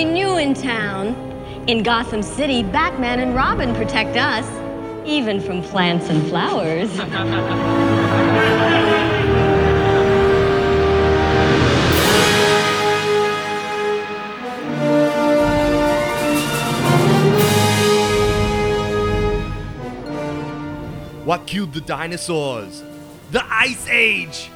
be new in town. In Gotham City, Batman and Robin protect us, even from plants and flowers. What killed the dinosaurs? The Ice Age!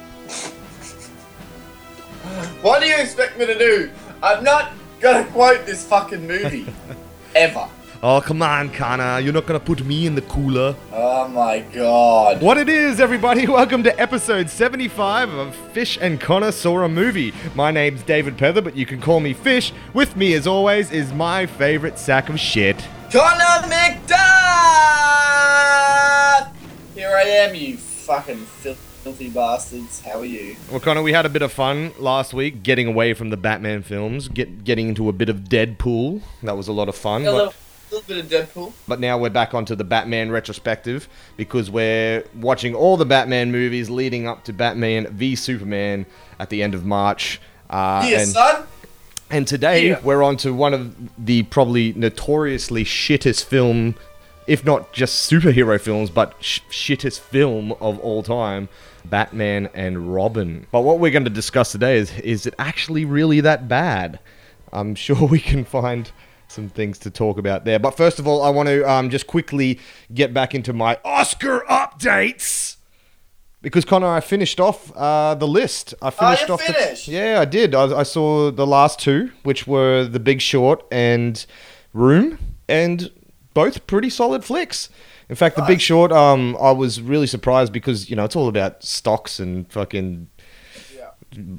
What do you expect me to do? I'm not gonna quote this fucking movie. Ever. Oh, come on, Connor. You're not gonna put me in the cooler. Oh my god. What it is, everybody? Welcome to episode 75 of Fish and Connor Saw a Movie. My name's David Pether, but you can call me Fish. With me, as always, is my favorite sack of shit. Connor McDuff! Here I am, you fucking filthy bastards. How are you? Well, Connor, we had a bit of fun last week getting away from the Batman films, get, getting into a bit of Deadpool. That was a lot of fun. A but- little, little bit of Deadpool. But now we're back onto the Batman retrospective because we're watching all the Batman movies leading up to Batman v Superman at the end of March. Uh, Here, and, son. and today Yeah. we're on to one of the probably notoriously shittest film, if not just superhero films, but sh- shittest film of all time. Batman and Robin. But what we're going to discuss today is is it actually really that bad? I'm sure we can find some things to talk about there. But first of all, I want to um, just quickly get back into my Oscar updates. Because Connor, I finished off uh, the list. I finished you off. the- finished? yeah, I did. I, I saw the last two, which were The Big Short and Room, and both pretty solid flicks. In fact, The Big Short, um, I was really surprised because you know it's all about stocks and fucking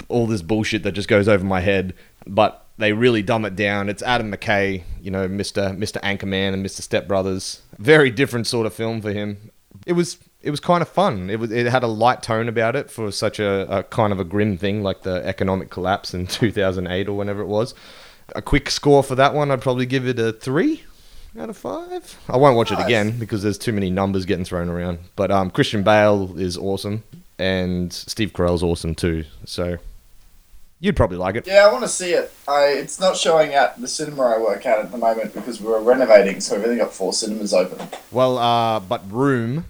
all this bullshit that just goes over my head. But they really dumb it down. It's Adam McKay, you know, Mister Mister Anchorman and Mister Step Brothers. Very different sort of film for him. It was it was kind of fun. It was it had a light tone about it for such a, a kind of a grim thing like the economic collapse in 2008 or whenever it was. A quick score for that one, I'd probably give it a three out of five. I won't watch it again because there's too many numbers getting thrown around. But um, Christian Bale is awesome, and Steve Carell's awesome too. So you'd probably like it. Yeah, I want to see it. I it's not showing at the cinema I work at at the moment because we were renovating, so we've only got four cinemas open. Well, uh, but Room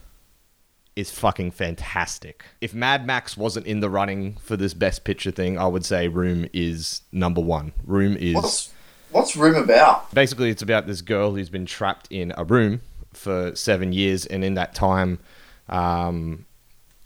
is fucking fantastic. If Mad Max wasn't in the running for this Best Picture thing, I would say Room is number one. Room is What's what's room about? basically it's about this girl who's been trapped in a room for seven years, and in that time, um,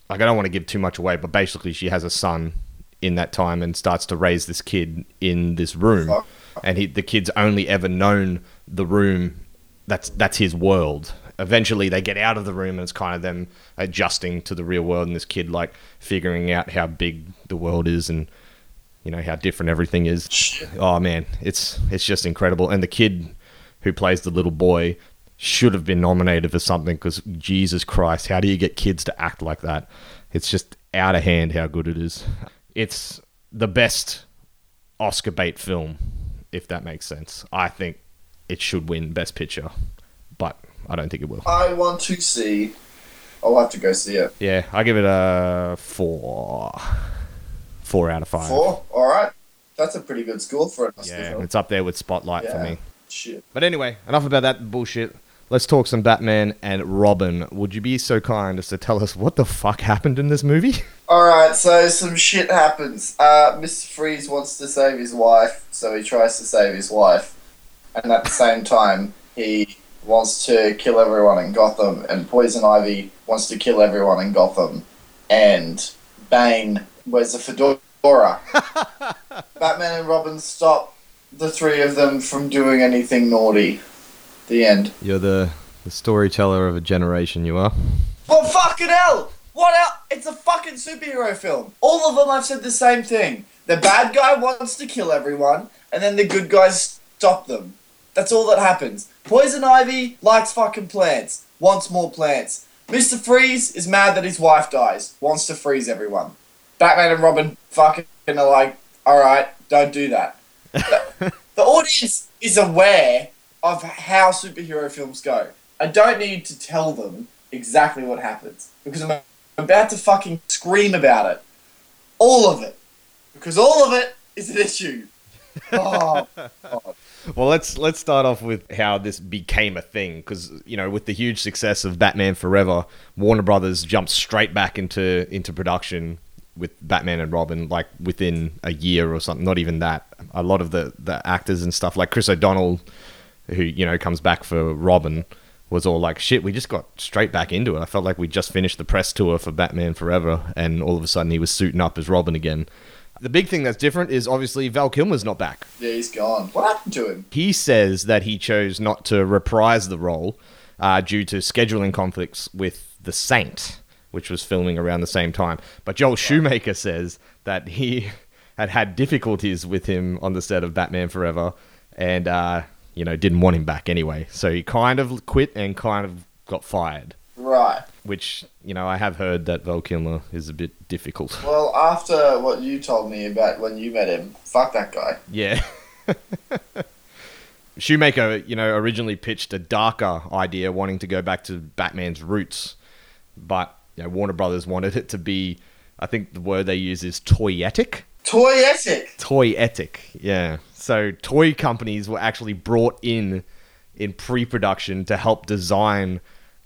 like I don't want to give too much away, but basically she has a son in that time and starts to raise this kid in this room, and he the kid's only ever known the room. That's that's his world. Eventually, they get out of the room, and it's kind of them adjusting to the real world, and this kid like figuring out how big the world is and you know how different everything is. Oh man, it's it's just incredible. And the kid who plays the little boy should have been nominated for something because Jesus Christ, how do you get kids to act like that? It's just out of hand how good it is. It's the best Oscar bait film, if that makes sense. I think it should win Best Picture, but I don't think it will. I want to see. I'll have to go see it. Yeah, I give it a four, four out of five. Four. All right, that's a pretty good score for an Oscar Yeah, film. it's up there with Spotlight for me. Shit. But anyway, enough about that bullshit. Let's talk some Batman and Robin. Would you be so kind as to tell us what the fuck happened in this movie? All right, so some shit happens. Uh, Mr. Freeze wants to save his wife, so he tries to save his wife, and at the same time, he wants to kill everyone in Gotham, and Poison Ivy wants to kill everyone in Gotham, and Bane wears a fedora. Batman and Robin stop the three of them from doing anything naughty. The end. You're the, the storyteller of a generation, you are. Well, fucking hell! What else? It's a fucking superhero film. All of them have said the same thing. The bad guy wants to kill everyone, and then the good guys stop them. That's all that happens. Poison Ivy likes fucking plants, wants more plants. Mr. Freeze is mad that his wife dies, wants to freeze everyone. Batman and Robin fucking are like, alright, don't do that. the, the audience is aware of how superhero films go. I don't need to tell them exactly what happens because I'm about to fucking scream about it. All of it. Because all of it is an issue. Oh, Well, let's let's start off with how this became a thing because you know with the huge success of Batman Forever, Warner Brothers jumped straight back into into production with Batman and Robin like within a year or something. Not even that. A lot of the the actors and stuff like Chris O'Donnell, who you know comes back for Robin, was all like, "Shit, we just got straight back into it." I felt like we just finished the press tour for Batman Forever, and all of a sudden he was suiting up as Robin again. The big thing that's different is obviously Val Kilmer's not back yeah, he's gone. What happened to him? he says that he chose not to reprise the role uh, due to scheduling conflicts with The Saint, which was filming around the same time. But Joel Schumacher says that he had had difficulties with him on the set of Batman Forever and, uh, you know, didn't want him back anyway. So he kind of quit and kind of got fired, Right. which, you know, I have heard that Val Kilmer is a bit difficult. Well, after what you told me about when you met him, fuck that guy. Yeah. Schumacher, you know, originally pitched a darker idea, wanting to go back to Batman's roots, but you know, Warner Brothers wanted it to be, I think the word they use is toyetic. Toyetic. Toyetic, yeah. So toy companies were actually brought in in pre-production to help design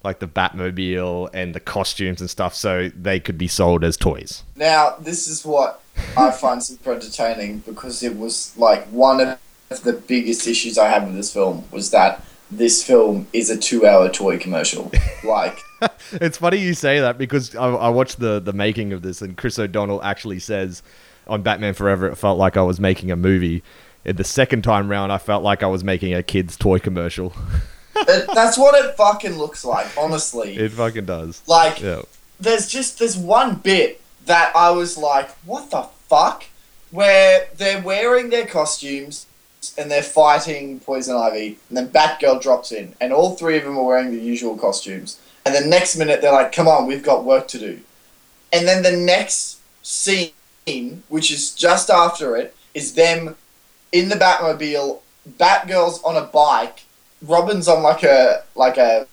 like the Batmobile and the costumes and stuff, so they could be sold as toys. Now, this is what I find super entertaining because it was like one of the biggest issues I had with this film was that this film is a two-hour toy commercial. Like, it's funny you say that because I, I watched the the making of this, and Chris O'Donnell actually says on Batman Forever, it felt like I was making a movie. And the second time round, I felt like I was making a kid's toy commercial. it, that's what it fucking looks like, honestly. It fucking does. Like, Yeah. there's just there's one bit that I was like, what the fuck? Where they're wearing their costumes and they're fighting Poison Ivy, and then Batgirl drops in, and all three of them are wearing the usual costumes. And the next minute they're like, come on, we've got work to do. And then the next scene, which is just after it, is them in the Batmobile, Batgirl's on a bike, Robin's on like a like a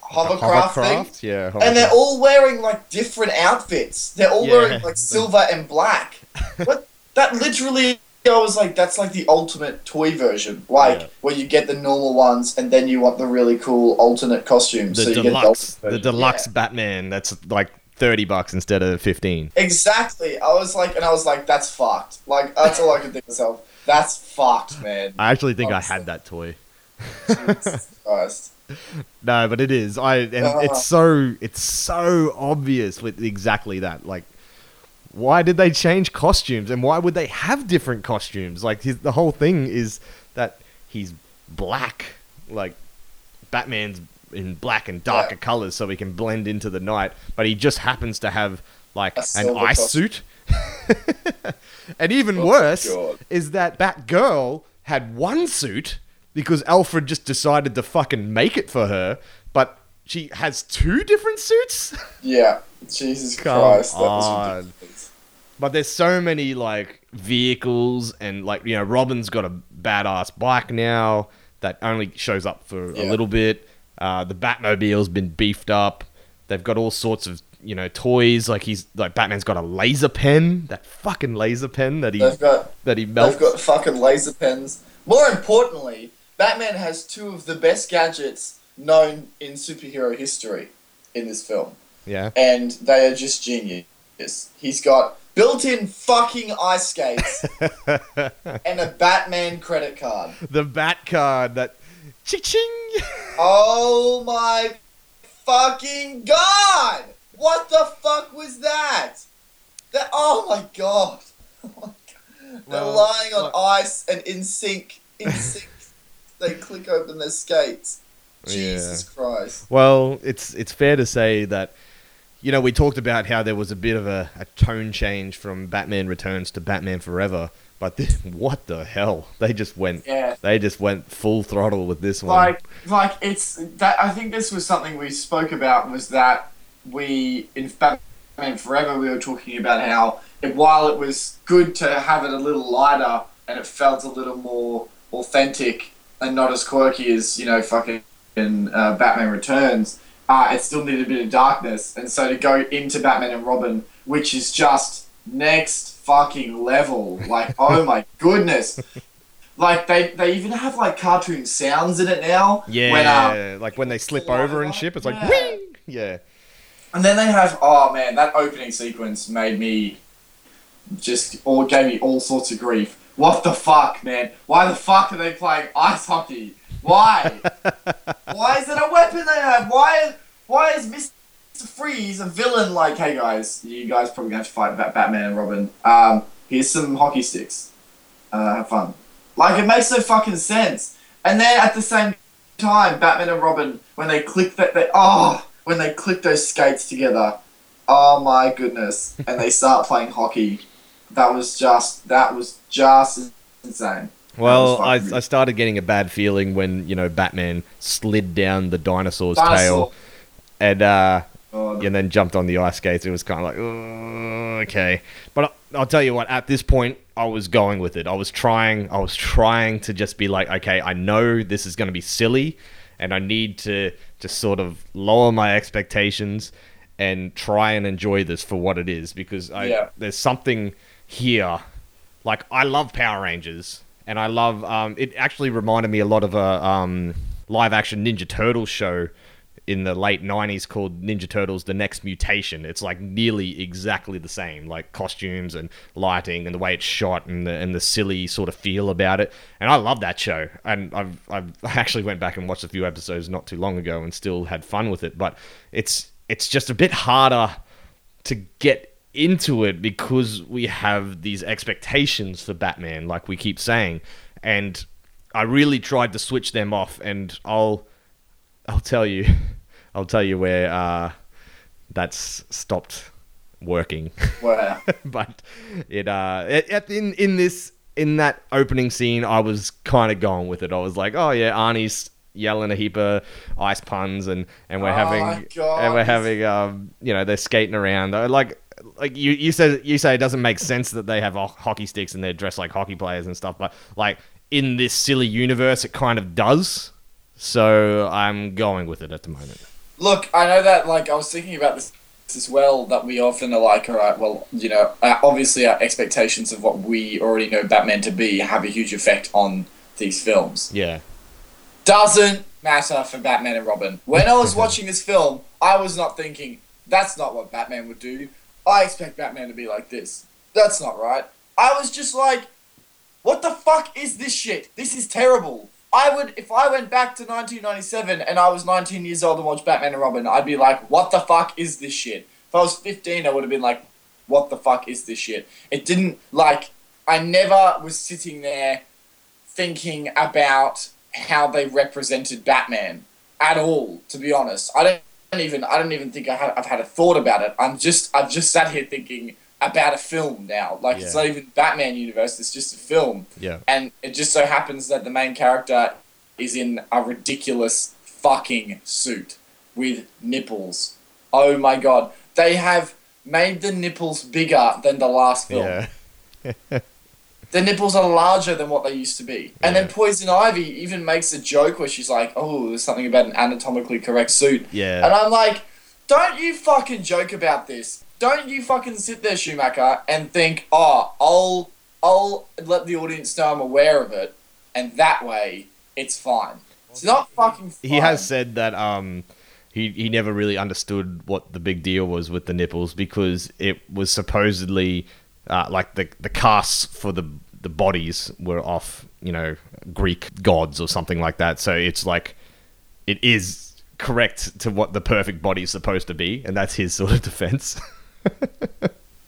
hovercraft, thing. Hovercraft? Yeah. And they're all wearing like different outfits. They're all Yeah. wearing like silver and black. what? That literally, I was like, that's like the ultimate toy version. Like Yeah. where you get the normal ones and then you want the really cool alternate costumes. the so you deluxe, get the, the deluxe Yeah. Batman. That's like thirty bucks instead of fifteen. Exactly. I was like, and I was like, that's fucked. Like that's all I could think myself. That's fucked, man. I actually think Honestly. I had that toy. Jesus No, but it is. I and Ah. it's so it's so obvious with exactly that. Like, why did they change costumes, and why would they have different costumes? Like, his, the whole thing is that he's black. Like, Batman's in black and darker Yeah. colors, so he can blend into the night. But he just happens to have like an ice costume. suit. and even Oh, worse is that Batgirl had one suit because Alfred just decided to fucking make it for her, but she has two different suits. Yeah. Jesus Come Christ. That was on. But there's so many like vehicles and like you know Robin's got a badass bike now that only shows up for a little bit. Uh, the Batmobile's been beefed up. They've got all sorts of you know toys like he's like Batman's got a laser pen, that fucking laser pen that he got that he melts. They've got fucking laser pens. More importantly, Batman has two of the best gadgets known in superhero history in this film, yeah. and they are just genius. He's got built-in fucking ice skates and a Batman credit card. the bat card that ching Oh my fucking god! What the fuck was that? That oh my god! Oh my god. They're Well, lying on look- ice and in sync. In sync. they click open their skates. Jesus Christ. Well, it's it's fair to say that you know we talked about how there was a bit of a, a tone change from Batman Returns to Batman Forever, but this, what the hell? They just went Yeah. they just went full throttle with this one. Like like it's that I think this was something we spoke about was that we in Batman Forever we were talking about how it, while it was good to have it a little lighter and it felt a little more authentic and not as quirky as you know fucking uh, Batman Returns, uh, it still needed a bit of darkness. And so to go into Batman and Robin, which is just next fucking level. Like, oh my goodness. Like they, they even have like cartoon sounds in it now. Yeah, When, um, like when they slip over and ship, it's like Yeah. Yeah. And then they have oh man, that opening sequence made me just all gave me all sorts of grief. What the fuck, man? Why the fuck are they playing ice hockey? Why? why is it a weapon they have? Why why is Mr. Freeze a villain like hey guys, you guys probably gonna have to fight Bat- Batman and Robin. Um, here's some hockey sticks. Uh, have fun. Like it makes no fucking sense. And then at the same time, Batman and Robin, when they click that, they oh, when they click those skates together, oh my goodness, and they start playing hockey, that was just that was just insane. Well, I, I started getting a bad feeling when you know Batman slid down the dinosaur's Dinosaur. tail and uh, Oh, and then jumped on the ice skates. It was kind of like, "Oh, okay. But I- I'll tell you what. At this point, I was going with it. I was trying. I was trying to just be like, okay, I know this is going to be silly, and I need to just sort of lower my expectations and try and enjoy this for what it is because I Yeah. there's something here. Like I love Power Rangers, and I love. Um, it actually reminded me a lot of a um, live action Ninja Turtles show in the late 90s called Ninja Turtles The Next Mutation. It's like nearly exactly the same, like costumes and lighting and the way it's shot and the, and the silly sort of feel about it. And I love that show. And I've, I've I actually went back and watched a few episodes not too long ago and still had fun with it. But it's it's just a bit harder to get into it because we have these expectations for Batman, like we keep saying. And I really tried to switch them off and I'll I'll tell you, I'll tell you where uh, that's stopped working. wow. but it uh, it, in in this in that opening scene, I was kind of going with it. I was like, oh yeah, Arnie's yelling a heap of ice puns, and and we're Oh having God. and we're having um, you know, they're skating around. Like like you you said you say it doesn't make sense that they have hockey sticks and they're dressed like hockey players and stuff, but like in this silly universe, it kind of does. So I'm going with it at the moment. Look, I know that like I was thinking about this as well that we often are like, all right, well, you know, uh, obviously our expectations of what we already know Batman to be have a huge effect on these films. Yeah. Doesn't matter for Batman and Robin. When I was watching this film, I was not thinking that's not what Batman would do. I expect Batman to be like this. That's not right. I was just like, what the fuck is this shit? This is terrible. I would, if I went back to 1997 and I was 19 years old and watched Batman and Robin, I'd be like, what the fuck is this shit? If I was 15, I would have been like, what the fuck is this shit? It didn't, like, I never was sitting there thinking about how they represented Batman at all, to be honest. I don't even, I don't even think I have, I've had a thought about it. I'm just, I've just sat here thinking about a film now. Like, it's not even Batman universe, it's just a film Yeah. and it just so happens that the main character is in a ridiculous fucking suit with nipples. Oh my god. They have made the nipples bigger than the last film. Yeah. The nipples are larger than what they used to be. And then Poison Ivy even makes a joke where she's like, oh, there's something about an anatomically correct suit. Yeah. And I'm like, don't you fucking joke about this. Don't you fucking sit there, Schumacher, and think, oh, I'll I'll let the audience know I'm aware of it, and that way it's fine. It's not fucking fine. he has said that um he he never really understood what the big deal was with the nipples because it was supposedly uh, like the the casts for the the bodies were off you know Greek gods or something like that. So it's like it is correct to what the perfect body is supposed to be, and that's his sort of defense.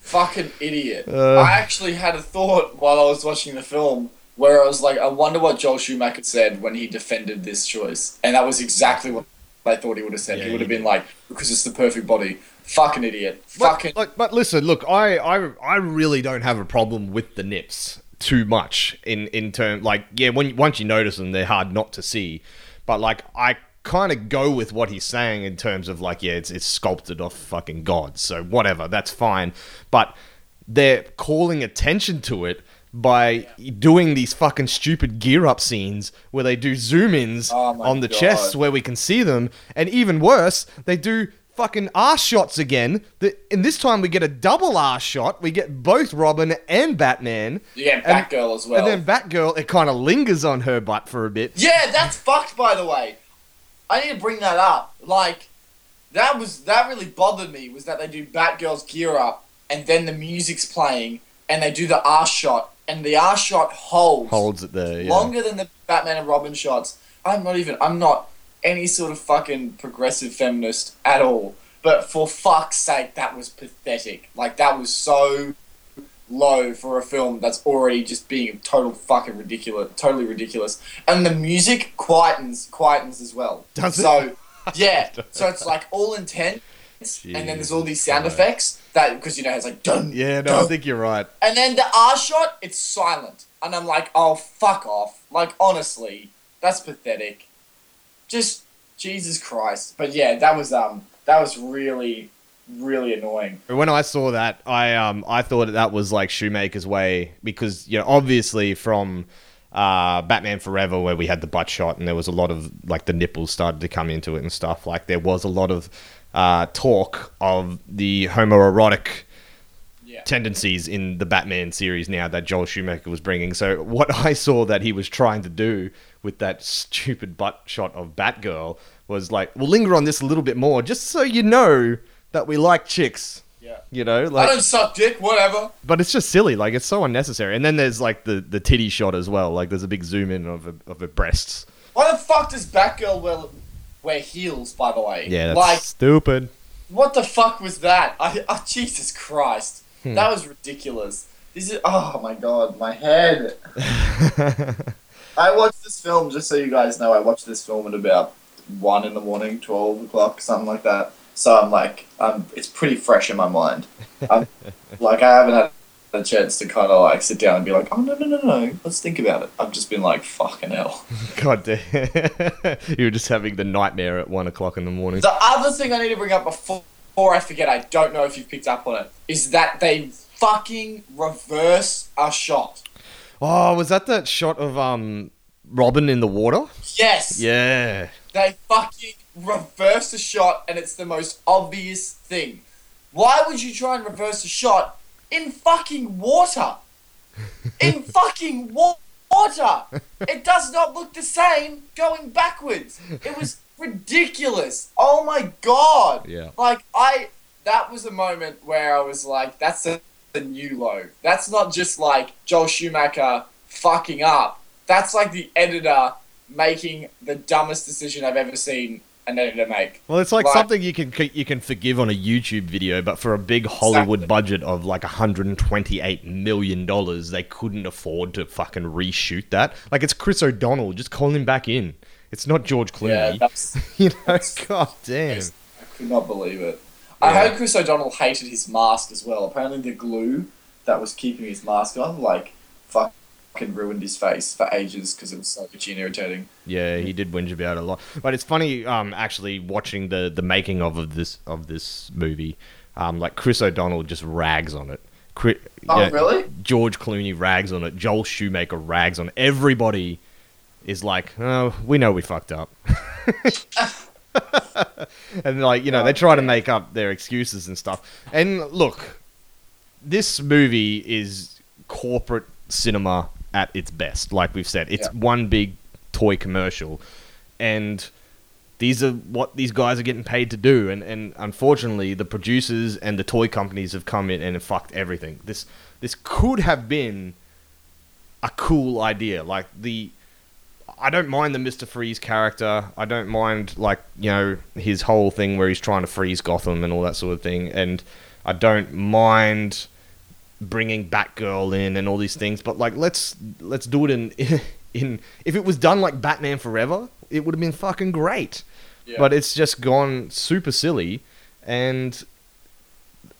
fucking idiot. Uh. I actually had a thought while I was watching the film where I was like, I wonder what Joel Schumacher said when he defended this choice, and that was exactly what I thought he would have said. Yeah, he would have been like, because it's the perfect body. Fucking idiot. But, Fucking. like, but listen, look, I, I, I really don't have a problem with the nips too much in in term like yeah when once you notice them they're hard not to see, but like I kind of go with what he's saying in terms of like yeah it's it's sculpted off fucking gods so whatever that's fine, but they're calling attention to it by doing these fucking stupid gear up scenes where they do zoom ins Oh on the God. chests where we can see them, and even worse, they do fucking arse shots again. The, and this time we get a double arse shot. We get both Robin and Batman. You get And- Batgirl as well. And then Batgirl, it kind of lingers on her butt for a bit. Yeah, that's fucked. By the way, I need to bring that up. Like, that was that really bothered me. Was that they do Batgirl's gear up, and then the music's playing, and they do the R shot, and the R shot holds, Holds it there. Yeah. longer than the Batman and Robin shots. I'm not even. I'm not any sort of fucking progressive feminist at all. But for fuck's sake, that was pathetic. Like that was so low for a film that's already just being total fucking ridiculous, totally ridiculous. And the music quietens, quietens as well. Does it? So, yeah. So it's like all intense, and then there's all these sound effects that because you know it's like dun. Yeah, no, I think you're right. and then the R shot, it's silent. And I'm like, oh, fuck off. Like, honestly, that's pathetic. Just, Jesus Christ. But yeah, that was, um, that was really, really annoying. When I saw that, I um I thought that was like Schumacher's way because you know obviously from uh, Batman Forever where we had the butt shot and there was a lot of like the nipples started to come into it and stuff. Like there was a lot of uh, talk of the homoerotic Yeah. tendencies in the Batman series now that Joel Schumacher was bringing. So what I saw that he was trying to do with that stupid butt shot of Batgirl was like, we'll linger on this a little bit more, just so you know that we like chicks. Yeah. You know, like I don't suck dick, whatever. but it's just silly. Like it's so unnecessary. And then there's like the the titty shot as well. Like there's a big zoom in of her, of her breasts. Why the fuck does Batgirl wear, wear heels, by the way? Yeah, that's Like, stupid. what the fuck was that? I, oh, Jesus Christ. Hmm. That was ridiculous. This is, oh my god, my head. I watched this film, just so you guys know, I watched this film at about 1 in the morning, 12 o'clock, something like that. So I'm like, um, it's pretty fresh in my mind. I'm, like, I haven't had a chance to kind of like sit down and be like, oh, no, no, no, no, let's think about it. I've just been like, fucking hell. God damn. you were just having the nightmare at one o'clock in the morning. The other thing I need to bring up before, before I forget, I don't know if you've picked up on it, is that they fucking reverse a shot. Oh, was that that shot of um Robin in the water? Yes. Yeah. They fucking reverse a shot, and it's the most obvious thing. Why would you try and reverse a shot in fucking water? In fucking wa- water! It does not look the same going backwards. It was ridiculous. Oh my god! Yeah. Like, I. That was a moment where I was like, that's a, a new low. That's not just like Joel Schumacher fucking up. That's like the editor making the dumbest decision I've ever seen an editor make. Well, it's like Like- something you can you can forgive on a YouTube video, but for a big Hollywood Exactly. budget of like 128 million dollars, they couldn't afford to fucking reshoot that. Like it's Chris O'Donnell, just call him back in. It's not George Yeah, Clooney. that's. you know, god damn. I could not believe it. I Yeah. heard Chris O'Donnell hated his mask as well. Apparently, the glue that was keeping his mask on, like, fucking ruined his face for ages because it was so itchy and irritating. Yeah, he did whinge about it a lot. But it's funny, um, actually watching the the making of, of this of this movie. Um, like Chris O'Donnell just rags on it. Chri- Oh, yeah, really? George Clooney rags on it. Joel Schumacher rags on it. Everybody is like, oh, we know we fucked up. and like, you know, they oh, try to make up their excuses and stuff. And look, this movie is corporate cinema at its best. Like we've said, it's Yeah. one big toy commercial, and these are what these guys are getting paid to do. And and unfortunately, the producers and the toy companies have come in and have fucked everything. This this could have been a cool idea, like the. I don't mind the Mister Freeze character. I don't mind like you know his whole thing where he's trying to freeze Gotham and all that sort of thing, and I don't mind bringing Batgirl in and all these things. But like, let's let's do it in in. If it was done like Batman Forever, it would have been fucking great. Yeah. But it's just gone super silly, and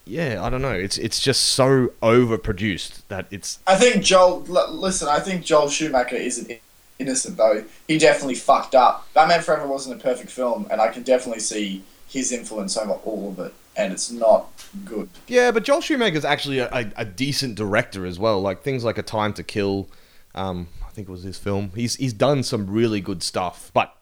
yeah, I don't know. It's it's just so overproduced that it's I think Joel. L- listen, I think Joel Schumacher isn't i- innocent though. He definitely fucked up. Batman Forever wasn't a perfect film, and I can definitely see his influence over all of it, and it's not good. Yeah, but Joel Schumacher's actually a, a, a decent director as well. Like things like A Time to Kill, um, I think it was his film. He's he's done some really good stuff. But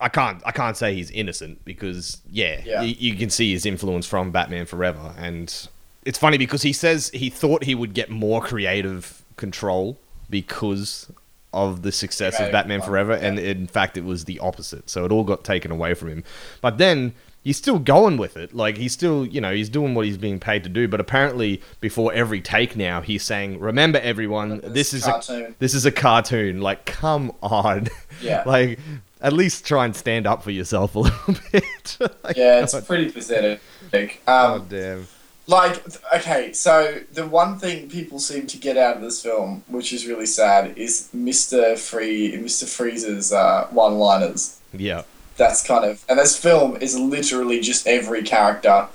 I can't I can't say he's innocent because yeah, Yeah. You, you can see his influence from Batman Forever, and it's funny because he says he thought he would get more creative control because of the success of Batman Forever, yeah. and in fact it was the opposite. So it all got taken away from him. But then he's still going with it. Like he's still, you know, he's doing what he's being paid to do. But apparently, before every take now, he's saying, "Remember, everyone, this is a, cartoon. this is a cartoon. Like, come on, Yeah. like." At least try and stand up for yourself a little bit. Like, Yeah, it's God, pretty pathetic. Um, God damn. Like, okay, so the one thing people seem to get out of this film, which is really sad, is Mister Free, Mister Freeze's uh, one-liners. Yeah. That's kind of, and this film is literally just every character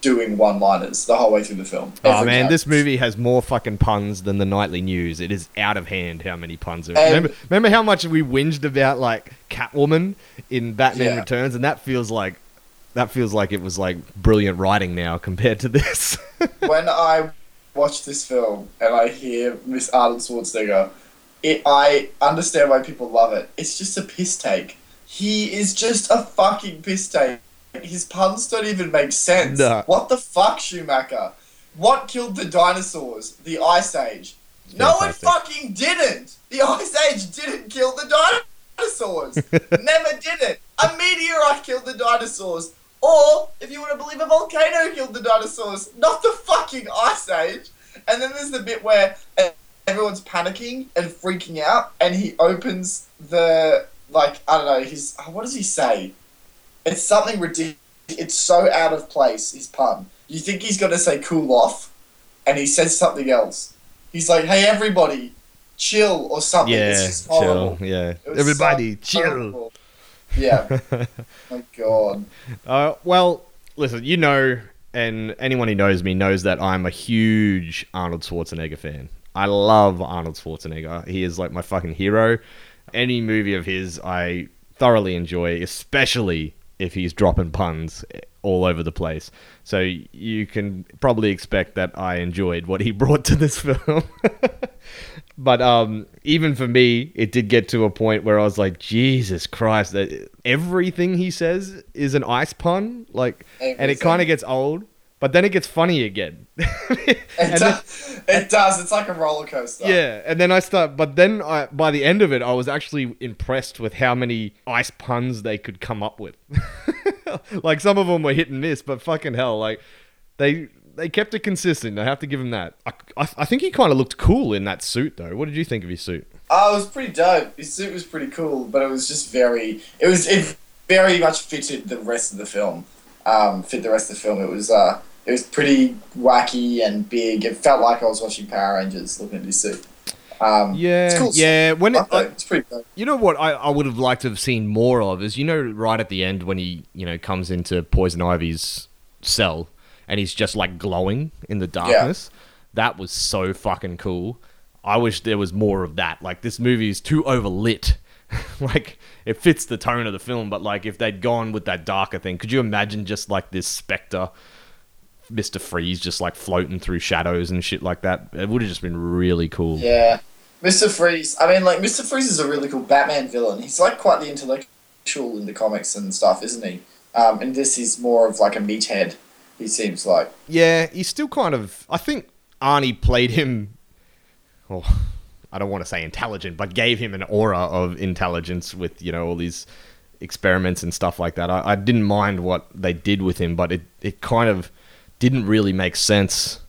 doing one-liners the whole way through the film. Oh Every man, character. this movie has more fucking puns than the nightly news. It is out of hand how many puns are. Remember, remember how much we whinged about like Catwoman in Batman Yeah. Returns, and that feels like that feels like it was like brilliant writing now compared to this. when I watch this film and I hear Miss Arnold Schwarzenegger, it I understand why people love it. It's just a piss take. He is just a fucking piss take. His puns don't even make sense. Nah. What the fuck, Schumacher? What killed the dinosaurs? The Ice Age. No, it fucking didn't. The Ice Age didn't kill the dinosaurs. Never did it. A meteorite killed the dinosaurs. Or, if you want to believe a volcano killed the dinosaurs, not the fucking Ice Age. And then there's the bit where everyone's panicking and freaking out, and he opens the, like, I don't know, he's, oh, what does he say? It's something ridiculous. It's so out of place, his pun. You think he's going to say cool off, and he says something else. He's like, hey, everybody, chill, or something. it's yeah, just horrible. chill. Yeah, everybody, so chill. horrible. Yeah. My God. Uh, well, listen, you know, and anyone who knows me knows that I'm a huge Arnold Schwarzenegger fan. I love Arnold Schwarzenegger. He is like my fucking hero. Any movie of his, I thoroughly enjoy, especially if he's dropping puns all over the place. So you can probably expect that I enjoyed what he brought to this film. But um, even for me, it did get to a point where I was like, Jesus Christ, that everything he says is an ice pun, like, and it kind of gets old, but then it gets funny again. It, and then, does, it does. It's like a roller coaster. yeah, and then I start, but then I, by the end of it, I was actually impressed with how many ice puns they could come up with. like some of them were hit and miss, but fucking hell, like they they kept it consistent. I have to give him that. I, I, I think he kind of looked cool in that suit, though. What did you think of his suit? Oh, it was pretty dope. His suit was pretty cool, but it was just very. It was it very much fitted the rest of the film. Um, fit the rest of the film. It was uh, it was pretty wacky and big. It felt like I was watching Power Rangers looking at his suit. Um, Yeah, it's cool. yeah. When it, though. it's pretty dope. you know what I, I would have liked to have seen more of is you know right at the end when he you know comes into Poison Ivy's cell and he's just like glowing in the darkness. That was so fucking cool. I wish there was more of that. Like this movie is too overlit. like it fits the tone of the film, but like if they'd gone with that darker thing, could you imagine just like this specter, Mister Freeze, just like floating through shadows and shit like that? It would have just been really cool. Yeah, Mister Freeze. I mean, like Mister Freeze is a really cool Batman villain. He's like quite the intellectual in the comics and stuff, isn't he? Um, and this is more of like a meathead. He seems like. Yeah, he's still kind of. I think Arnie played him. Well, I don't want to say intelligent, but gave him an aura of intelligence with you know all these experiments and stuff like that. I, I didn't mind what they did with him, but it it kind of didn't really make sense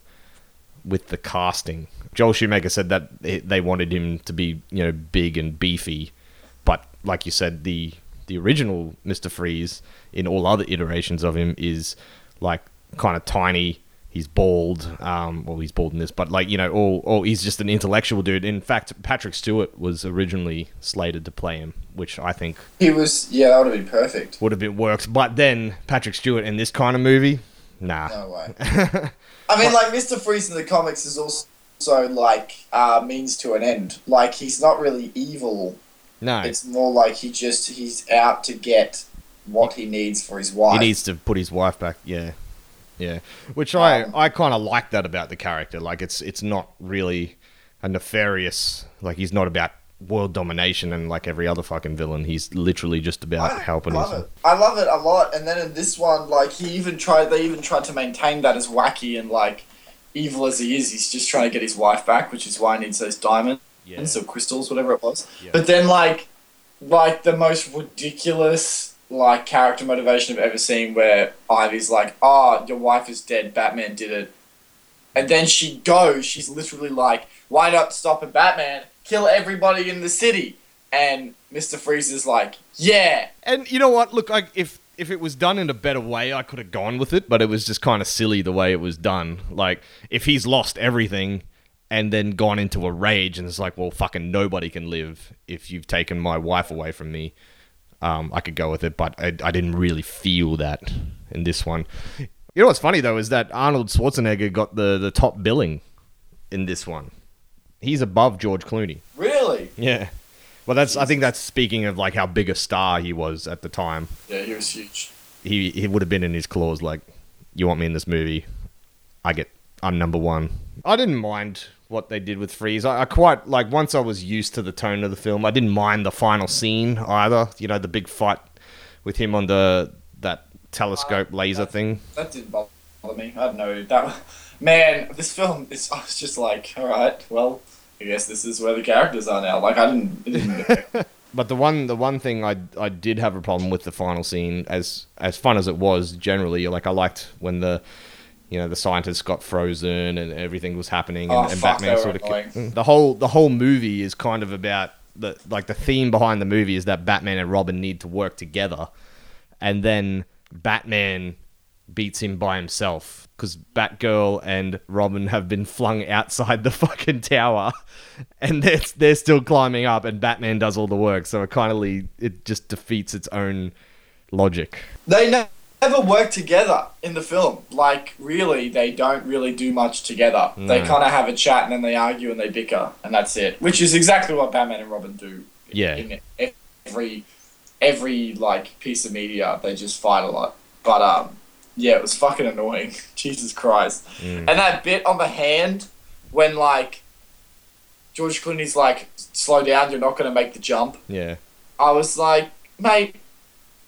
with the casting. Joel Schumacher said that they wanted him to be you know big and beefy, but like you said, the the original Mister Freeze in all other iterations of him is like kind of tiny. He's bald. Um, well, he's bald in this, but like you know, or or he's just an intellectual dude. In fact, Patrick Stewart was originally slated to play him, which I think He was. Yeah, that would have been perfect. would have been worked. But then Patrick Stewart in this kind of movie, nah. No way. I mean, like Mister Freeze in the comics is also like uh, means to an end. Like he's not really evil. no, It's more like he just he's out to get what he needs for his wife. he needs to put his wife back. Yeah, yeah. Which I Um, I kind of like that about the character. Like it's it's not really a nefarious. Like he's not about world domination and like every other fucking villain. He's literally just about I helping love his. it. I love it a lot. And then in this one, like he even tried. They even tried to maintain that as wacky and like evil as he is. He's just trying to get his wife back, which is why he needs those diamonds Yeah. or crystals, whatever it was. Yeah. But then like, like the most ridiculous like character motivation I've ever seen, where Ivy's like, "Oh, your wife is dead. Batman did it." And then she goes. She's literally like, "Why not stop a Batman? Kill everybody in the city." And Mister Freeze is like, "Yeah." And you know what? Look, I, if if it was done in a better way, I could have gone with it. But it was just kind of silly the way it was done. Like if he's lost everything and then gone into a rage and it's like, well, fucking nobody can live if you've taken my wife away from me. Um, I could go with it, but I, I didn't really feel that in this one. You know what's funny though is that Arnold Schwarzenegger got the the top billing in this one. He's above George Clooney. Really? Yeah. Well, that's I think that's speaking of like how big a star he was at the time. Yeah, he was huge. He he would have been in his claws like, "You want me in this movie? I get I'm number one." I didn't mind what they did with Freeze. I, I quite like once I was used to the tone of the film. I didn't mind the final scene either. You know, the big fight with him on the that telescope uh, laser thing. That didn't bother me. I don't know that. Man, this film is. I was just like, all right, well, I guess this is where the characters are now. Like, I didn't. It didn't But the one the one thing I I did have a problem with the final scene as as fun as it was generally like I liked when the you know the scientists got frozen and everything was happening and, Oh, and fuck, Batman sort of annoying. the whole the whole movie is kind of about the like the theme behind the movie is that Batman and Robin need to work together and then Batman beats him by himself because Batgirl and Robin have been flung outside the fucking tower, and they're they're still climbing up, and Batman does all the work. So it kind of it just defeats its own logic. they ne- never work together in the film. Like, really, they don't really do much together. They kind of have a chat and then they argue and they bicker, and that's it. Which is exactly what Batman and Robin do. Yeah. In every every like piece of media, they just fight a lot. But um, yeah, it was fucking annoying. Jesus Christ. Mm. And that bit on the hand when like George Clooney's like, slow down, you're not gonna make the jump. Yeah, I was like, mate,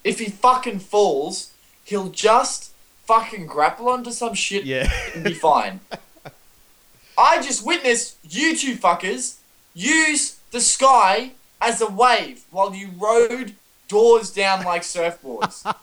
if he fucking falls, he'll just fucking grapple onto some shit yeah, and be fine. I just witnessed you two fuckers use the sky as a wave while you rode doors down like surfboards.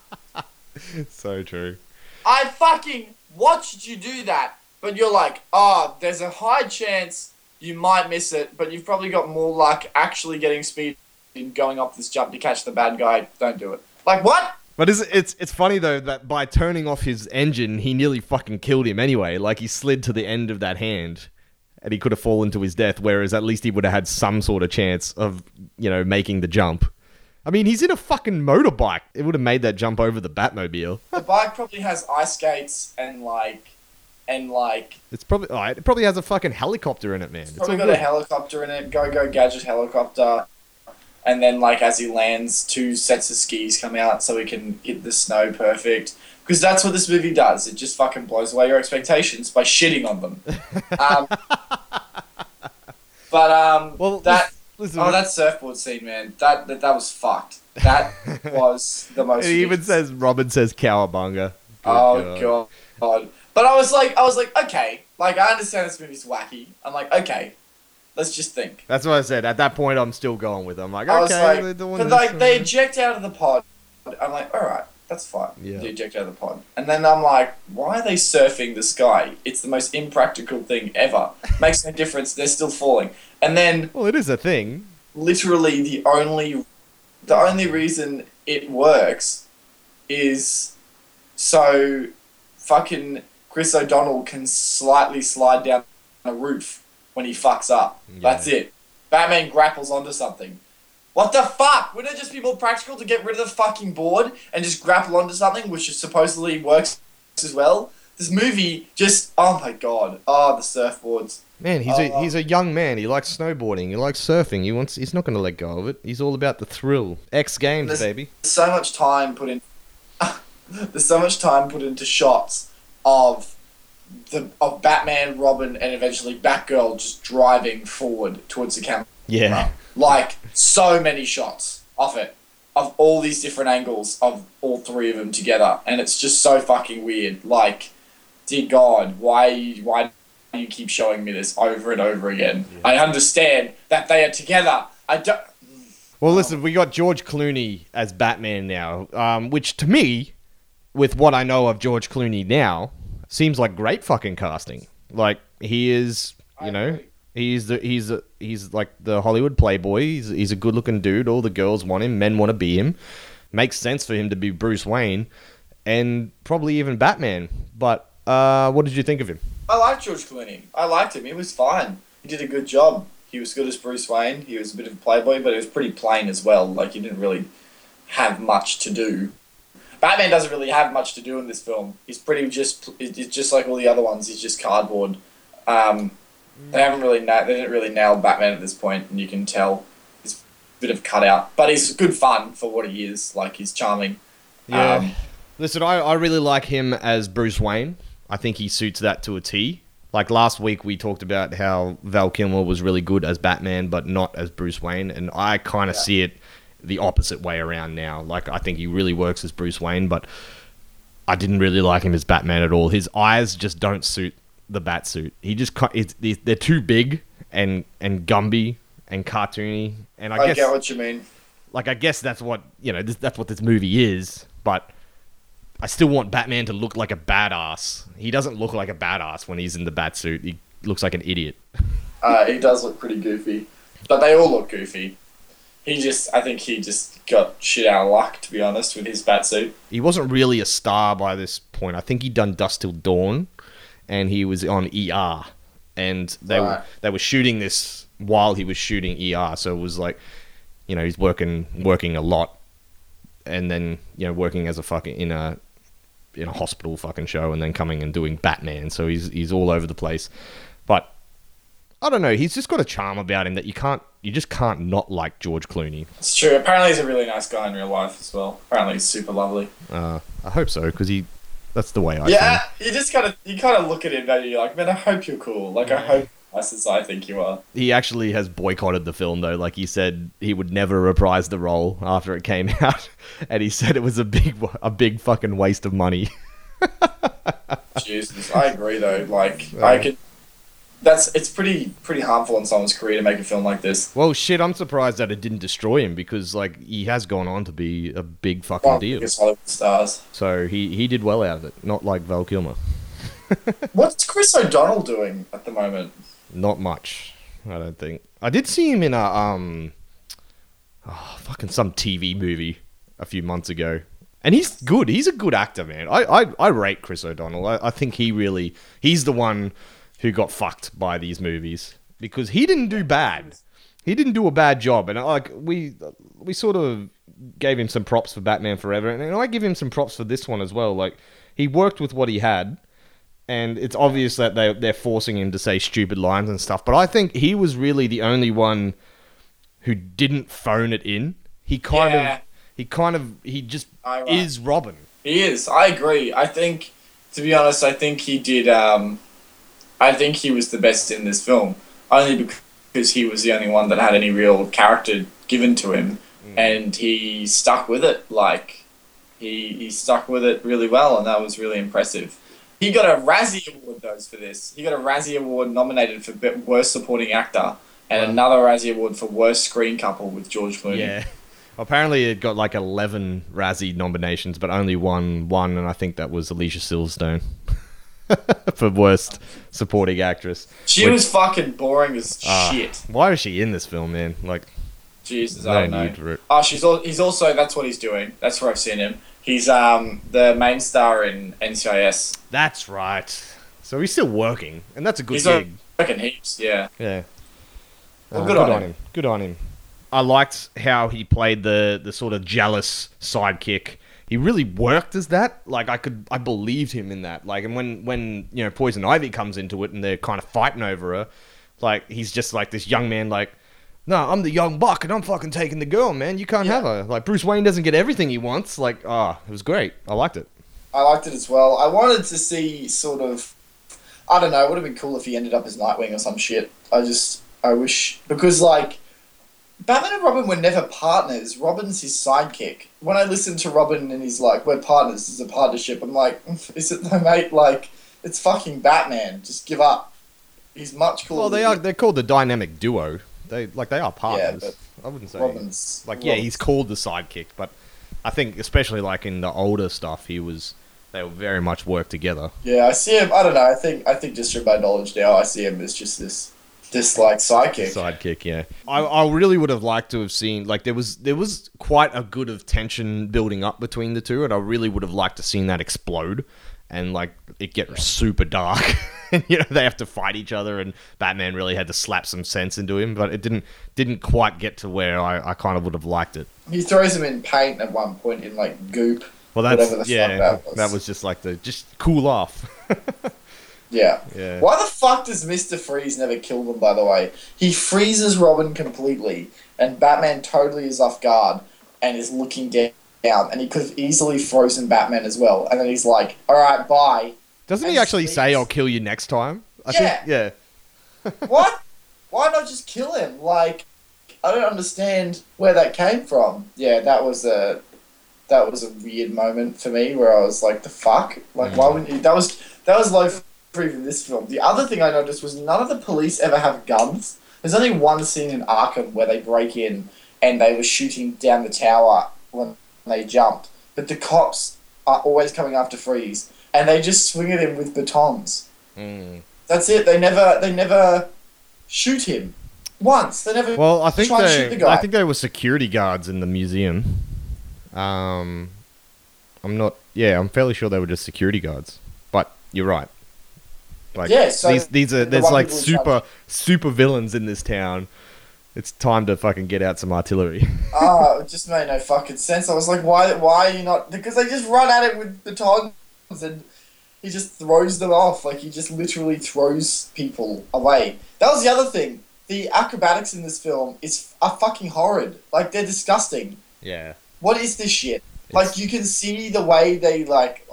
so true. I fucking watched you do that, but you're like, oh, there's a high chance you might miss it, but you've probably got more luck actually getting speed in going up this jump to catch the bad guy. Don't do it. Like, what? But is it's it's funny though that by turning off his engine, he nearly fucking killed him anyway. Like he slid to the end of that hand, and he could have fallen to his death. Whereas at least he would have had some sort of chance of you know making the jump. I mean, he's in a fucking motorbike. It would have made that jump over the Batmobile. The bike probably has ice skates and like, and like, It's probably oh, it probably has a fucking helicopter in it, man. It's probably all got a helicopter in it. Go go gadget helicopter. And then like as he lands, two sets of skis come out so he can hit the snow perfect. Because that's what this movie does. It just fucking blows away your expectations by shitting on them. Um, but um, well, that listen, oh that surfboard scene, man, that that, that was fucked. That was the most. it even says Robin says cowabunga. Good Oh god. god. But I was like, I was like, okay, like I understand this movie's wacky. I'm like, okay, let's just think. That's what I said. At that point, I'm still going with. Them. I'm like, I okay, like, they're doing but this, like they eject out of the pod. I'm like, all right, that's fine. Yeah. They eject out of the pod, and then I'm like, why are they surfing the sky? It's the most impractical thing ever. Makes no difference. They're still falling. And then Well, it is a thing. literally the only, the only reason it works, is so, fucking Chris O'Donnell can slightly slide down a roof when he fucks up. Yeah. That's it. Batman grapples onto something. What the fuck? Wouldn't it just be more practical to get rid of the fucking board and just grapple onto something, which supposedly works as well? This movie just, oh my god. Oh, the surfboards. Man, he's a Oh. he's a young man. He likes snowboarding. He likes surfing. He wants. He's not going to let go of it. He's all about the thrill. X Games, baby. There's so much time put in. there's so much time put into shots of the of Batman, Robin, and eventually Batgirl just driving forward towards the camera. Yeah. Like so many shots off it, of all these different angles of all three of them together, and it's just so fucking weird. Like, dear God, why why do you keep showing me this over and over again? I understand that they are together. I don't. Well, listen, we got George Clooney as Batman now, um, which to me, with what I know of George Clooney now, seems like great fucking casting. Like he is, you know, he's the he's a, he's like the Hollywood playboy. He's he's a good looking dude. All the girls want him. Men want to be him. Makes sense for him to be Bruce Wayne, and probably even Batman. But uh, what did you think of him? I liked George Clooney. I liked him. He was fine. He did a good job. He was good as Bruce Wayne. He was a bit of a playboy, but he was pretty plain as well. Like he didn't really have much to do. Batman doesn't really have much to do in this film. He's pretty just. it's just like all the other ones. He's just cardboard. Um, they haven't really. Na- they didn't really nail Batman at this point, and you can tell he's a bit of cutout. But he's good fun for what he is. Like he's charming. Um, Listen, I, I really like him as Bruce Wayne. I think he suits that to a T. Like last week, we talked about how Val Kilmer was really good as Batman, but not as Bruce Wayne, and I kind of Yeah. see it the opposite way around now. Like I think he really works as Bruce Wayne, but I didn't really like him as Batman at all. His eyes just don't suit the bat suit. He just ki- it's, it's, they're too big and and Gumby and cartoony, and I, I, guess get what you mean. like I guess that's what you know. This, that's what this movie is. But I still want Batman to look like a badass. He doesn't look like a badass when he's in the bat suit. He looks like an idiot. Uh, he does look pretty goofy, but they all look goofy. He just, I think he just got shit out of luck, to be honest, with his bat suit. He wasn't really a star by this point. I think he'd done Dusk Till Dawn, and he was on ER, and they were they were shooting this while he was shooting ER. So it was like, you know, he's working working a lot, and then you know working as a fucking in a in a hospital fucking show, and then coming and doing Batman. So he's he's all over the place. I don't know. He's just got a charm about him that you can't, you just can't not like George Clooney. It's true. Apparently, he's a really nice guy in real life as well. Apparently, he's super lovely. Uh, I hope so because he, that's the way I. yeah, him. you just kind of you kind of look at him and you're like, man, I hope you're cool. Like, I hope nice as I think you are. He actually has boycotted the film though. Like he said, he would never reprise the role after it came out, and he said it was a big, a big fucking waste of money. Jesus, I agree though. Like, I could. That's it's pretty pretty harmful on someone's career to make a film like this. Well, shit, I'm surprised that it didn't destroy him because like he has gone on to be a big fucking One deal. biggest Hollywood stars. So he he did well out of it. Not like Val Kilmer. What's Chris O'Donnell doing at the moment? Not much, I don't think. I did see him in a um, oh, fucking some TV movie a few months ago, and he's good. He's a good actor, man. I I, I rate Chris O'Donnell. I, I think he really he's the one who got fucked by these movies because he didn't do bad. He didn't do a bad job, and like we we sort of gave him some props for Batman Forever, and I give him some props for this one as well. Like he worked with what he had and it's obvious that they they're forcing him to say stupid lines and stuff. But I think he was really the only one who didn't phone it in. He kind Yeah. of he kind of he just right. is Robin. He is. I agree. I think, to be honest, I think he did. Um, I think he was the best in this film, only because he was the only one that had any real character given to him, mm. and he stuck with it. Like he he stuck with it really well, and that was really impressive. He got a Razzie Award though for this. He got a Razzie Award nominated for worst supporting actor, and Wow. another Razzie Award for worst screen couple with George Clooney. Yeah. Apparently, it got like eleven Razzie nominations, but only one won, and I think that was Alicia Silverstone for worst supporting actress. She Which- was fucking boring as Ah, shit. Why is she in this film, man? Like, Jesus, no I don't know. need for it. Oh, she's he's also that's what he's doing. That's where I've seen him. He's um the main star in NCIS. That's right. So he's still working, and that's a good He's gig. Fucking heaps, yeah. Yeah. Well, Uh, good on him. Good on him. I liked how he played the the sort of jealous sidekick. He really worked as that. Like I could, I believed him in that. Like, and when when you know Poison Ivy comes into it and they're kind of fighting over her, like he's just like this young man, like. No, I'm the young buck, and I'm fucking taking the girl, man. You can't Yeah. have her. Like Bruce Wayne doesn't get everything he wants. Like, ah, it was great. I liked it. I liked it as well. I wanted to see sort of I don't know, it would have been cool if he ended up as Nightwing or some shit. I just I wish because like Batman and Robin were never partners. Robin's his sidekick. When I listen to Robin and he's like, "We're partners. Is a partnership," I'm like, "Is it though, mate? Like, it's fucking Batman. Just give up." He's much cooler. Well, they are. They're called the dynamic duo. They like they are partners. but I wouldn't say Robin's like yeah, he's called the sidekick, but I think especially like in the older stuff, he was. They were very much work together. Yeah, I see him. I don't know. I think I think just from my knowledge now, I see him as just this this like sidekick. Sidekick, yeah. I, I really would have liked to have seen like there was there was quite a good of tension building up between the two, and I really would have liked to seen that explode and like it get super dark. and you know they have to fight each other, and Batman really had to slap some sense into him, but it didn't didn't quite get to where I, I kind of would have liked it. He throws him in paint at one point in like goop. Well, that's Whatever the yeah, fuck that was. that was just like the just cool off. Yeah. Yeah. Why the fuck does Mister Freeze never kill them? By the way, he freezes Robin completely, and Batman totally is off guard and is looking down, and he could have easily frozen Batman as well. And then he's like, "All right, bye." Doesn't he And actually say I'll kill you next time? I Yeah. think yeah. what? Why not just kill him? Like, I don't understand where that came from. Yeah, that was a that was a weird moment for me where I was like, "The fuck!" Like, why mm. wouldn't you? That was that was low for even this film. The other thing I noticed was none of the police ever have guns. There's only one scene in Arkham where they break in and they were shooting down the tower when they jumped, but the cops are always coming after Freeze, and they just swing at him with batons. Mm. That's it. They never they never shoot him once. They never. Well, I think try and shoot they, the guy. I think there were security guards in the museum. Um, I'm not. Yeah, I'm fairly sure they were just security guards. But you're right. Like Yeah, so these these are the there's like super super villains in this town. It's time to fucking get out some artillery. Ah, it just made no fucking sense. I was like, why? Why are you not? Because they just run at it with batons and he just throws them off. Like he just literally throws people away. That was the other thing. The acrobatics in this film is are fucking horrid. Like they're disgusting. yeah. What is this shit? Like you can see the way they like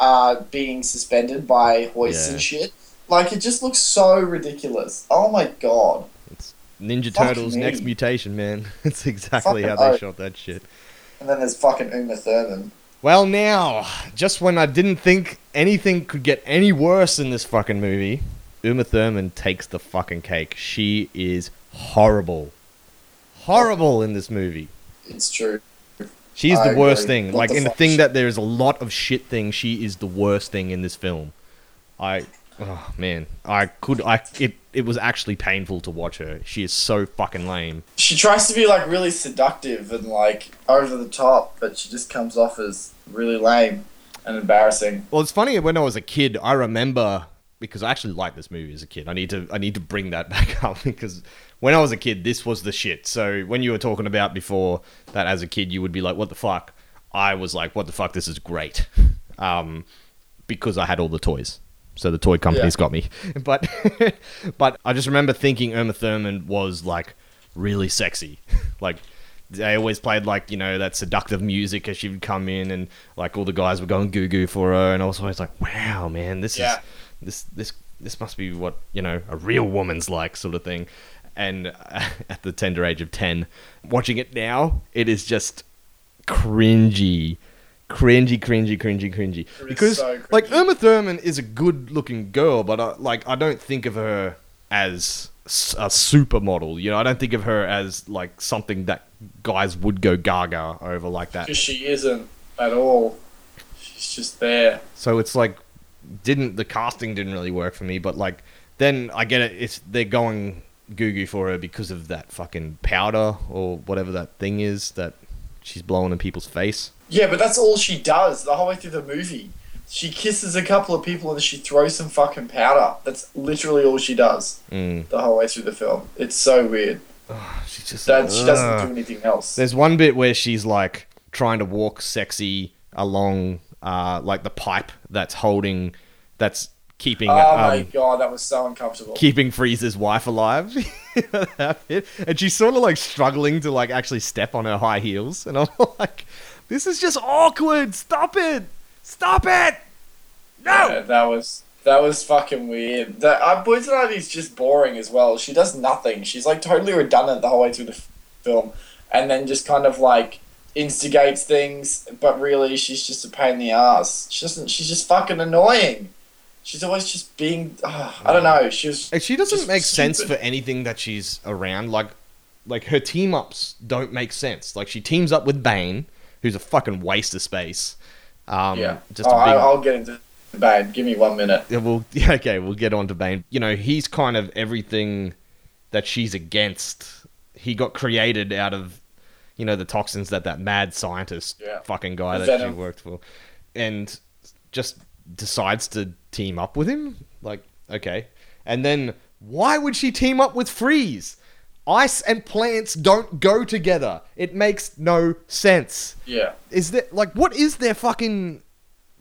are being suspended by hoists Yeah. and shit. Like it just looks so ridiculous. Oh my god. It's Ninja Fuck Turtles me. next mutation, man. It's exactly Fucking how they oath. shot that shit. And then there's fucking Uma Thurman. Well, now, just when I didn't think anything could get any worse in this fucking movie, Uma Thurman takes the fucking cake. She is horrible. Horrible in this movie. It's true. She is I the worst agree. thing. What like the in the thing that there's a lot of shit things, she is the worst thing in this film. I oh man, I could I it it was actually painful to watch her. She is so fucking lame. She tries to be like really seductive and like over the top, but she just comes off as really lame and embarrassing. Well, it's funny when I was a kid, I remember because I actually liked this movie as a kid. I need to I need to bring that back up because when I was a kid, this was the shit. So when you were talking about before that as a kid, you would be like, "What the fuck?" I was like, "What the fuck? This is great," um, because I had all the toys. So the toy companies got me. But but I just remember thinking Uma Thurman was like really sexy, like they always played like you know that seductive music as she would come in and like all the guys were going goo goo for her and I was always like wow man this Yeah. is this this this must be what you know a real woman's like sort of thing and uh, at the tender age of 10 watching it now it is just cringy cringy cringy cringy cringy because so like. Uma Thurman is a good looking girl but I, like I don't think of her as a supermodel you know I don't think of her as like something that guys would go gaga over like that Because she isn't at all. She's just there. So it's like didn't the casting didn't really work for me, but like then I get it. It's they're going goo goo for her because of that fucking powder or whatever that thing is that she's blowing in people's face. Yeah, but that's all she does the whole way through the movie. She kisses a couple of people and she throws some fucking powder. That's literally all she does Mm. the whole way through the film. It's so weird. She just That she doesn't do anything else. There's one bit where she's like trying to walk sexy along uh, like the pipe that's holding that's keeping Oh my um, god, that was so uncomfortable. keeping Freeze's wife alive. And she's sort of like struggling to like actually step on her high heels. And I'm like, this is just awkward. Stop it. Stop it. No. Yeah, that was that was fucking weird. That I pointed out he's just boring as well. She does nothing. She's like totally redundant the whole way through the f- film, and then just kind of like instigates things, but really she's just a pain in the ass. She doesn't. She's just fucking annoying. She's always just being. Uh, I don't know. She was. Like, she doesn't make sense for anything that she's around. Like, like her team ups don't make sense. Like she teams up with Bane, who's a fucking waste of space. Um, yeah. Just oh, big. I, I'll get into bad. Give me one minute. Yeah, well, yeah, okay, we'll get on to Bane. You know, he's kind of everything that she's against. He got created out of, you know, the toxins that that mad scientist Yeah. fucking guy The that venom. she worked for, and just decides to team up with him. Like, okay, and then why would she team up with Freeze? Ice and plants don't go together. It makes no sense. Yeah. Is there like what is their fucking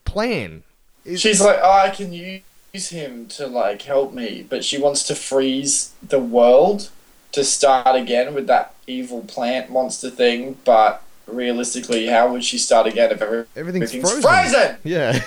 plan? Is- She's like, oh, I can use him to like help me, but she wants to freeze the world to start again with that evil plant monster thing. But realistically, how would she start again if every- Everything's everything's frozen. frozen? Yeah.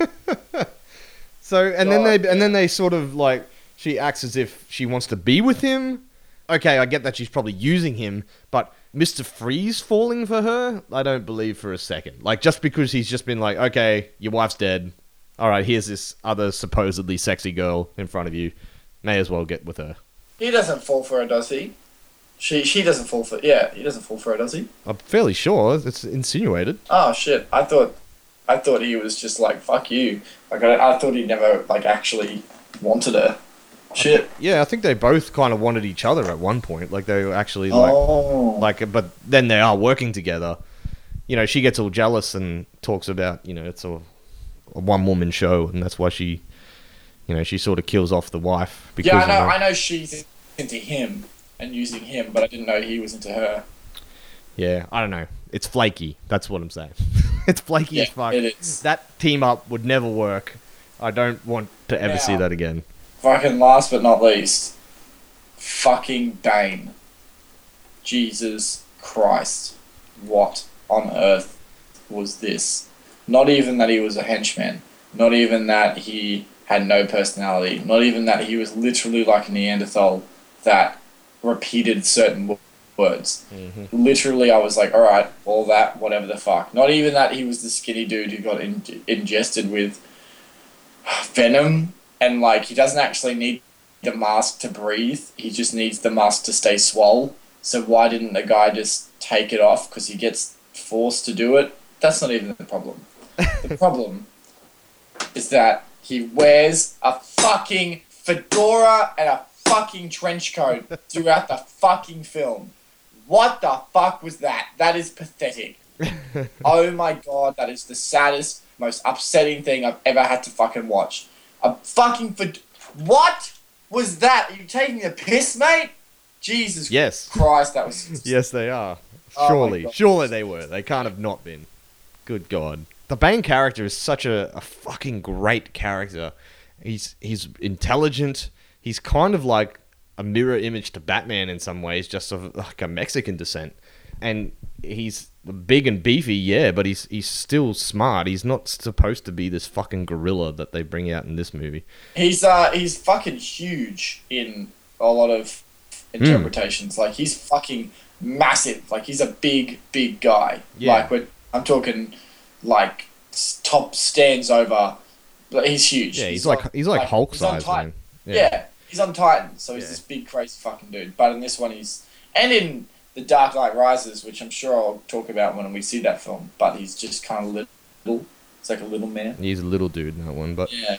so and then God, they and then they sort of like she acts as if she wants to be with him. Okay, I get that she's probably using him, but Mr. Freeze falling for her, I don't believe for a second. Like just because he's just been like, okay, your wife's dead. All right, here's this other supposedly sexy girl in front of you. May as well get with her. He doesn't fall for her, does he? She she doesn't fall for yeah. He doesn't fall for her, does he? I'm fairly sure it's insinuated. Oh shit! I thought I thought he was just like fuck you. Like I, I thought he never like actually wanted her. Shit. Yeah, I think they both kind of wanted each other at one point. Like they were actually like oh. like but then they are working together you know she gets all jealous and talks about you know it's a, a one woman show and that's why she you know she sort of kills off the wife because yeah, I know. I know she's into him and using him, but I didn't know he was into her. Yeah i don't know. It's flaky. That's what i'm saying. It's flaky Yeah, as fuck that team up would never work. I don't want to ever see that again. Fucking last but not least, fucking Bane. Jesus Christ, what on earth was this? Not even that he was a henchman. Not even that he had no personality. Not even that he was literally like a Neanderthal that repeated certain wo- words. Mm-hmm. Literally, I was like, all right, all that, whatever the fuck. Not even that he was the skinny dude who got in- ingested with venom and like he doesn't actually need the mask to breathe. He just needs the mask to stay swole. So why didn't the guy just take it off? Because he gets forced to do it. That's not even the problem. the problem is that he wears a fucking fedora and a fucking trench coat throughout the fucking film. What the fuck was that? That is pathetic. oh my god, that is the saddest, most upsetting thing I've ever had to fucking watch. A fucking fed- What was that? Are you taking the piss, mate? Jesus yes Christ, that was. yes they are Oh surely God. surely they were they can't have not been good god the Bane character is such a, a fucking great character he's he's intelligent he's kind of like a mirror image to Batman in some ways just of like a Mexican descent and he's big and beefy yeah but he's he's still smart he's not supposed to be this fucking gorilla that they bring out in this movie He's uh he's fucking huge in a lot of interpretations. Like he's fucking massive. Like he's a big, big guy. Yeah. Like we're, I'm talking like top stands over. But he's huge. yeah he's, like on- he's like Hulk he's size man Yeah. He's on Titan, so he's Yeah. this big crazy fucking dude. But in this one, he's and in the Dark Knight Rises, which I'm sure I'll talk about when we see that film. But he's just kind of little. It's like a little man. he's a little dude in that one but Yeah.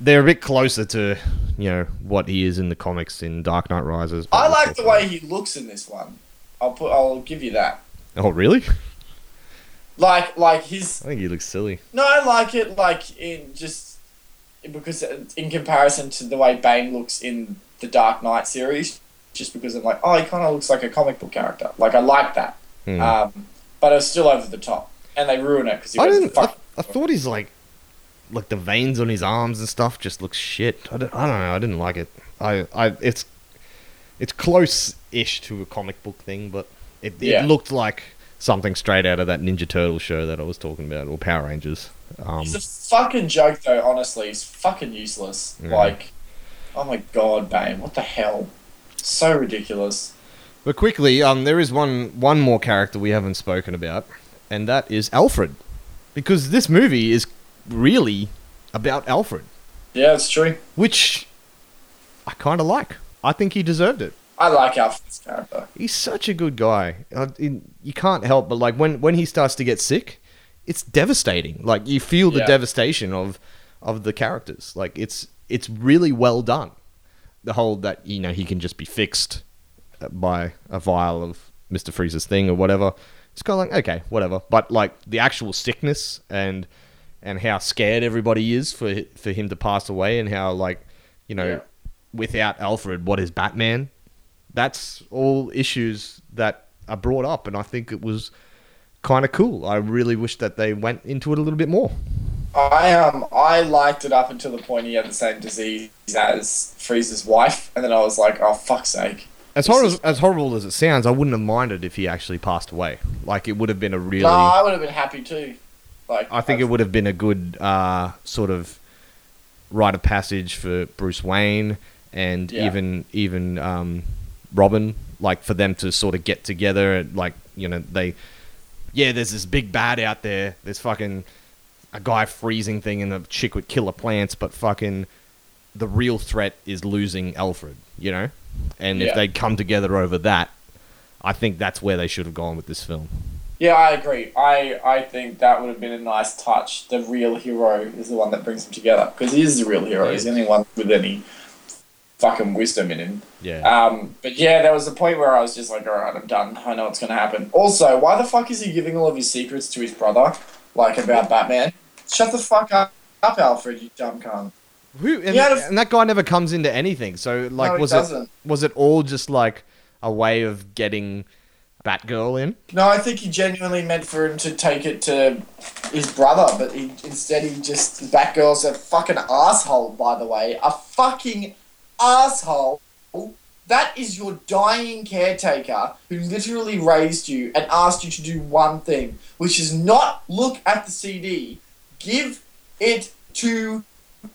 they're a bit closer to you know what he is in the comics in Dark Knight Rises. I like the way he looks in this one. I'll put. I'll give you that. Oh really? Like, like his. I think he looks silly. No, I like it. Like in just because in comparison to the way Bane looks in the Dark Knight series, just because I'm like, oh, he kind of looks like a comic book character. Like I like that. Hmm. Um, but it was still over the top, and they ruin it because I didn't. I, I thought he's like, like the veins on his arms and stuff just looks shit. I don't, I don't know. I didn't like it. I, I, it's, it's close-ish to a comic book thing, but it, Yeah. it looked like something straight out of that Ninja Turtle show that I was talking about, or Power Rangers. Um, He's a fucking joke, though. Honestly, he's fucking useless. Yeah. Like, oh my god, Bane, what the hell? So ridiculous. But quickly, um, there is one one more character we haven't spoken about, and that is Alfred, because this movie is really about Alfred, Yeah, it's true. which I kind of like. I think he deserved it. I like Alfred's character. He's such a good guy. Uh, in- you can't help but like when when he starts to get sick, it's devastating. Like you feel the Yeah. devastation of of the characters. Like it's it's really well done. The whole that you know he can just be fixed uh, by a vial of Mister Freeze's thing or whatever. It's kind of like okay, whatever. But like the actual sickness and and how scared everybody is for for him to pass away and how like you know Yeah. without Alfred, what is Batman? That's all issues that are brought up, and I think it was kind of cool. I really wish that they went into it a little bit more. I um I liked it up until the point he had the same disease as Freeze's wife, and then I was like, oh fuck's sake. As horrible is- as horrible as it sounds, I wouldn't have minded if he actually passed away. Like it would have been a really. No, I would have been happy too. Like I think it would have been a good uh, sort of rite of passage for Bruce Wayne and Yeah. even even um, Robin, like for them to sort of get together and like you know they, yeah, there's this big bad out there. There's fucking a guy freezing thing and a chick with killer plants, but fucking the real threat is losing Alfred, you know. And if they'd come together over that, I think that's where they should have gone with this film. Yeah, I agree. I, I think that would have been a nice touch. The real hero is the one that brings them together because he is the real hero. He's the only one with any fucking wisdom in him. Yeah. Um, but yeah, there was a point where I was just like, all right, I'm done. I know what's going to happen. Also, why the fuck is he giving all of his secrets to his brother, like about Batman? Shut the fuck up, up Alfred, you dumb cunt. Who and, Yeah, and that guy never comes into anything. So like, No, was doesn't. it was it all just like a way of getting Batgirl in? No, I think he genuinely meant for him to take it to his brother, but he instead he just Batgirl's a fucking asshole. By the way, a fucking asshole. That is your dying caretaker who literally raised you and asked you to do one thing, which is not look at the CD, give it to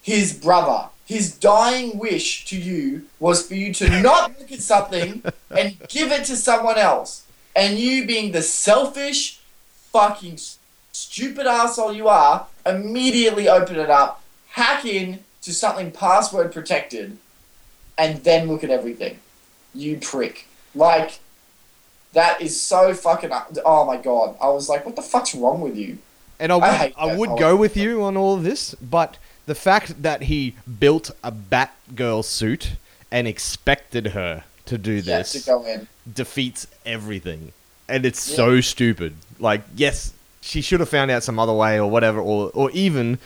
his brother. His dying wish to you was for you to not look at something and give it to someone else. And you, being the selfish, fucking stupid asshole you are, immediately open it up, hack in to something password protected, and then look at everything. You prick. Like, that is so fucking. Oh my god. I was like, what the fuck's wrong with you? And I would, I I, would go with you on all of this, but the fact that he built a Batgirl suit and expected her to do Yeah, this to go in. defeats everything. And it's Yeah. so stupid. Like, yes, she should have found out some other way or whatever, or or even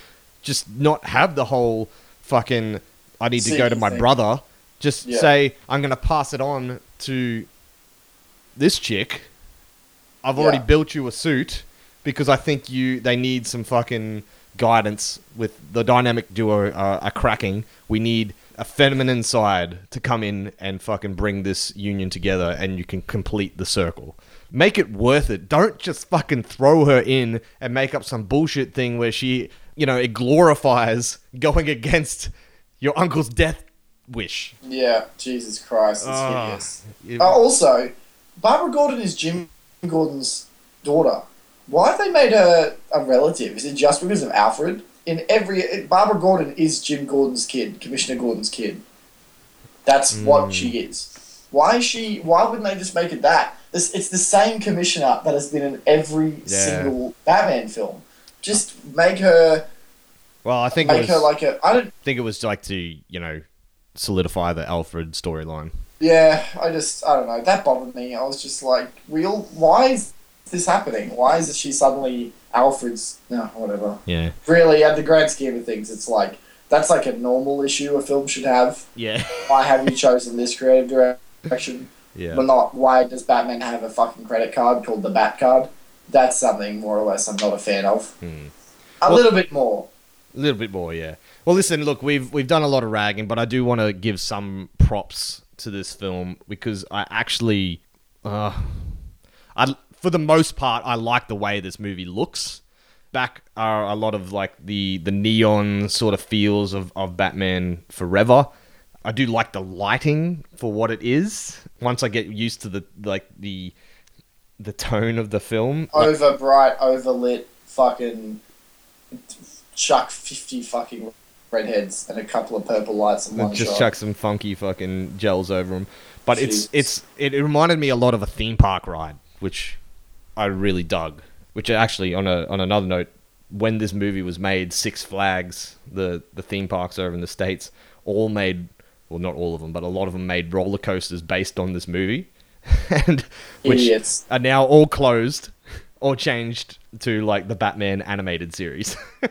just not have the whole fucking I need to go to my thing. brother. Just Yeah. say I'm gonna pass it on to this chick. I've already Yeah. built you a suit because I think you they need some fucking guidance with the dynamic duo uh, are cracking. We need a feminine side to come in and fucking bring this union together, and you can complete the circle. Make it worth it. Don't just fucking throw her in and make up some bullshit thing where she, you know, it glorifies going against your uncle's death wish. Yeah, Jesus Christ, it's Ah. hideous. It- Uh, also, Barbara Gordon is Jim Gordon's daughter. Why have they made her a relative? Is it just because of Alfred? In every Barbara Gordon is Jim Gordon's kid, Commissioner Gordon's kid. That's Hmm. what she is. Why is she? Why wouldn't they just make it that? This, it's the same commissioner that has been in every Yeah. single Batman film. Just make her, well, I think it make was, her like a. I don't. think it was like to you know solidify the Alfred storyline. Yeah, I just I don't know. That bothered me. I was just like, real. Why is this happening? Why is she suddenly Alfred's? No, whatever. Yeah, Really, at the grand scheme of things, it's like that's like a normal issue a film should have. yeah, Why have you chosen this creative direction? yeah. But not why does Batman have a fucking credit card called the Bat card? That's something more or less I'm not a fan of. Hmm. A Well- little bit more. A little bit more, yeah. Well, listen, look, we've we've done a lot of ragging, but I do want to give some props to this film because I actually, uh, I for the most part, I like the way this movie looks. Back are a lot of like the the neon sort of feels of of Batman Forever. I do like the lighting for what it is. Once I get used to the like the the tone of the film, Over bright, overlit, fucking chuck fifty fucking redheads and a couple of purple lights in one just shot. chuck some funky fucking gels over them. But it's Jeez. it's it, it reminded me a lot of a theme park ride, which I really dug. Which actually, on a on another note, when this movie was made, Six Flags, the the theme parks over in the states, all made well, not all of them, but a lot of them made roller coasters based on this movie, and which Idiots. are now all closed or changed to like the Batman animated series.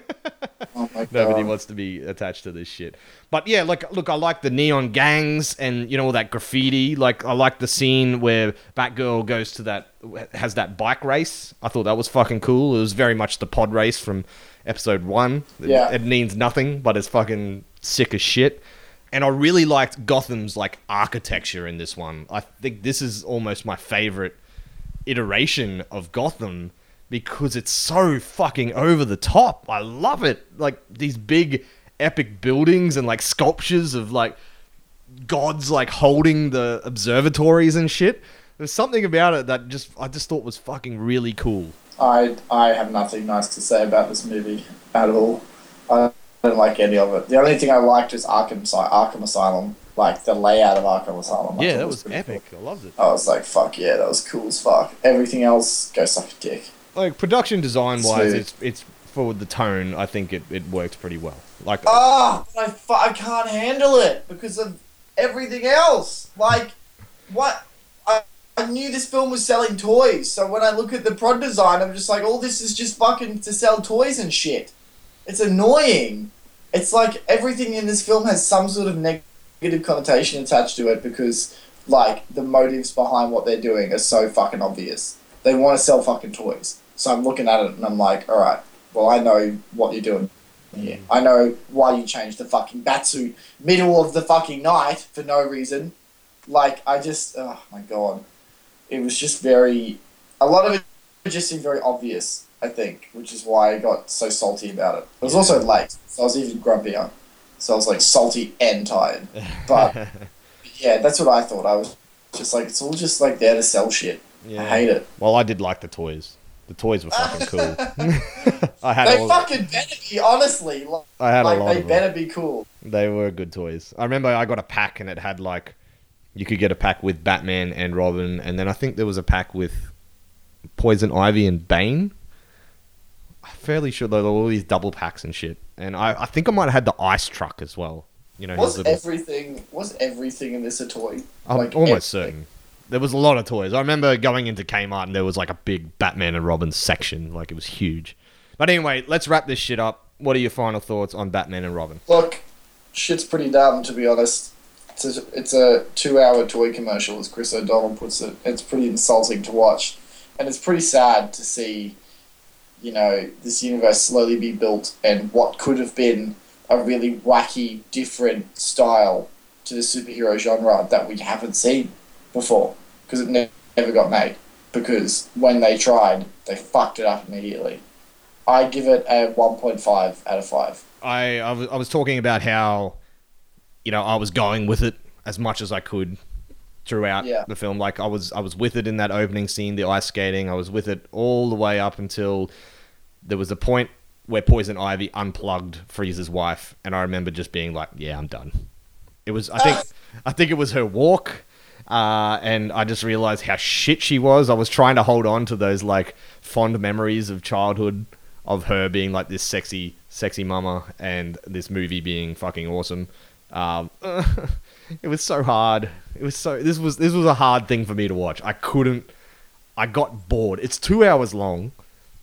Oh Nobody wants to be attached to this shit. But yeah, like look, I like the neon gangs and you know all that graffiti. Like I like the scene where Batgirl goes to that has that bike race. I thought that was fucking cool. It was very much the pod race from episode one. It- Yeah. it, means nothing, but it's fucking sick as shit. And I really liked Gotham's like architecture in this one. I think this is almost my favorite iteration of Gotham because it's so fucking over the top. I love it. Like these big epic buildings and like sculptures of like gods like holding the observatories and shit. There's something about it that just I just thought was fucking really cool. I I have nothing nice to say about this movie at all. I don't like any of it. The only thing I liked is Arkham Arkham Asylum, like the layout of Arkham Asylum. I yeah, that was pretty epic. I loved it. I was like, fuck yeah, that was cool as fuck. Everything else, goes suck a dick. Like production design wise, it's it's for the tone. I think it, it worked pretty well. Like Ah, but I, I can't handle it because of everything else. Like, what? I, I knew this film was selling toys, so when I look at the prod design, I'm just like, all this is just fucking to sell toys and shit. It's annoying. It's like everything in this film has some sort of negative connotation attached to it because, like, the motives behind what they're doing are so fucking obvious. They want to sell fucking toys. So I'm looking at it and I'm like, alright, well, I know what you're doing here. I know why you changed the fucking batsuit middle of the fucking night for no reason. Like, I just, oh my god. It was just very, a lot of it just seemed very obvious, I think, which is why I got so salty about it. It was also late, so I was even grumpier. So I was like salty and tired. But yeah, that's what I thought. I was just like, it's all just like there to sell shit. I hate it. Well, I did like the toys. The toys were fucking cool. I had They fucking better be, honestly. Like, I had a lot they of them. better be cool. They were good toys. I remember I got a pack and it had like you could get a pack with Batman and Robin, and then I think there was a pack with Poison Ivy and Bane. Fairly sure there were all these double packs and shit. And I, I think I might have had the ice truck as well. You know, Was little- everything was everything in this a toy? I'm Like, almost everything. certain. There was a lot of toys. I remember going into Kmart and there was like a big Batman and Robin section. Like it was huge. But anyway, let's wrap this shit up. What are your final thoughts on Batman and Robin? Look, shit's pretty dumb to be honest. It's a, it's a two-hour toy commercial, as Chris O'Donnell puts it. It's pretty insulting to watch, and it's pretty sad to see, you know, this universe slowly be built, and what could have been a really wacky, different style to the superhero genre that we haven't seen before, because it ne- never got made. Because when they tried, they fucked it up immediately. I give it a 1.5 out of 5. I, I, was, I was talking about how, you know, I was going with it as much as I could throughout Yeah. the film. Like I was, I was with it in that opening scene, the ice skating. I was with it all the way up until there was a point where Poison Ivy unplugged Freeze's wife, and I remember just being like, "Yeah, I'm done." It was, I think, I think it was her walk, uh, and I just realized how shit she was. I was trying to hold on to those like fond memories of childhood of her being like this sexy, sexy mama, and this movie being fucking awesome. Um, it was so hard. It was so. This was this was a hard thing for me to watch. I couldn't. I got bored. It's two hours long.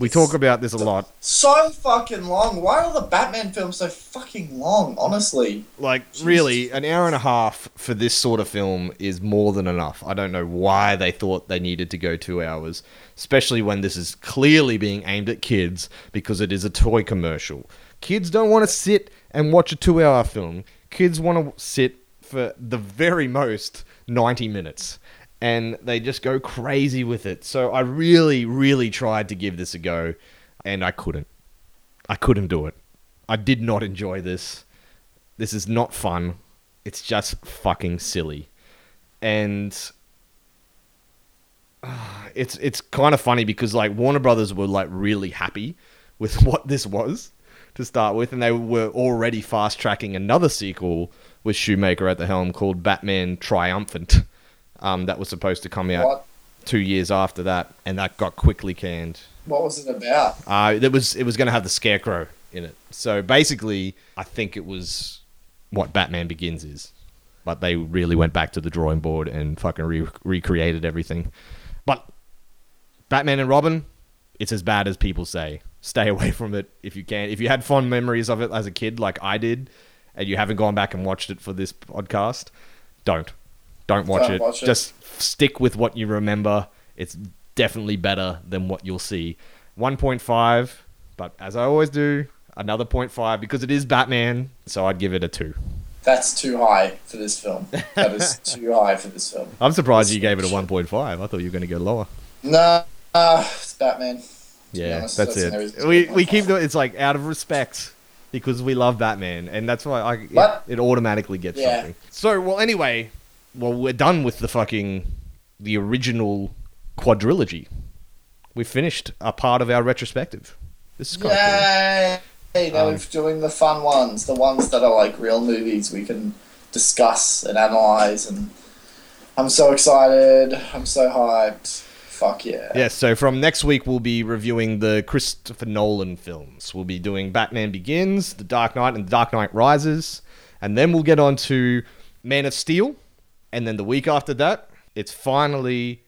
We talk about this a lot. so fucking long. Why are the Batman films so fucking long? Honestly, Like, really, an hour and a half for this sort of film is more than enough. I don't know why they thought they needed to go two hours, especially when this is clearly being aimed at kids because it is a toy commercial. Kids don't want to sit and watch a two hour film. Kids want to sit for the very most 90 minutes. And they just go crazy with it. So I really, really tried to give this a go, and I couldn't. I couldn't do it. I did not enjoy this. This is not fun. it's just fucking silly, and uh, it's it's kind of funny because like Warner Brothers were like really happy with what this was to start with, and they were already fast tracking another sequel with Schumacher at the helm called Batman Triumphant. Um, that was supposed to come out What? two years after that, and that got quickly canned. What was it about? Uh, it was it was going to have the Scarecrow in it. So basically, I think it was what Batman Begins is, but they really went back to the drawing board and fucking re- recreated everything. But Batman and Robin, it's as bad as people say. Stay away from it if you can. If you had fond memories of it as a kid, like I did, and you haven't gone back and watched it for this podcast, don't. Don't watch, Don't it. watch it. Just stick with what you remember. It's definitely better than what you'll see. 1.5, but as I always do, another 0.5 because it is Batman, so I'd give it a 2. That's too high for this film. That is too high for this film. I'm surprised you gave it a 1.5. I thought you were going to go lower. No, uh, it's Batman. Yeah, honest, that's that's it. We, we keep doing it's like out of respect because we love Batman, and that's why I, it, it automatically gets Yeah. something. So, well, anyway, well, we're done with the fucking the original quadrilogy. We finished a part of our retrospective. This is kind Yay! Now Um, we're doing the fun ones, the ones that are like real movies we can discuss and analyze. And I'm so excited. I'm so hyped. Fuck yeah. Yeah. so from next week we'll be reviewing the Christopher Nolan films. We'll be doing Batman Begins, The Dark Knight, and The Dark Knight Rises, and then we'll get on to Man of Steel, and then the week after that, it's finally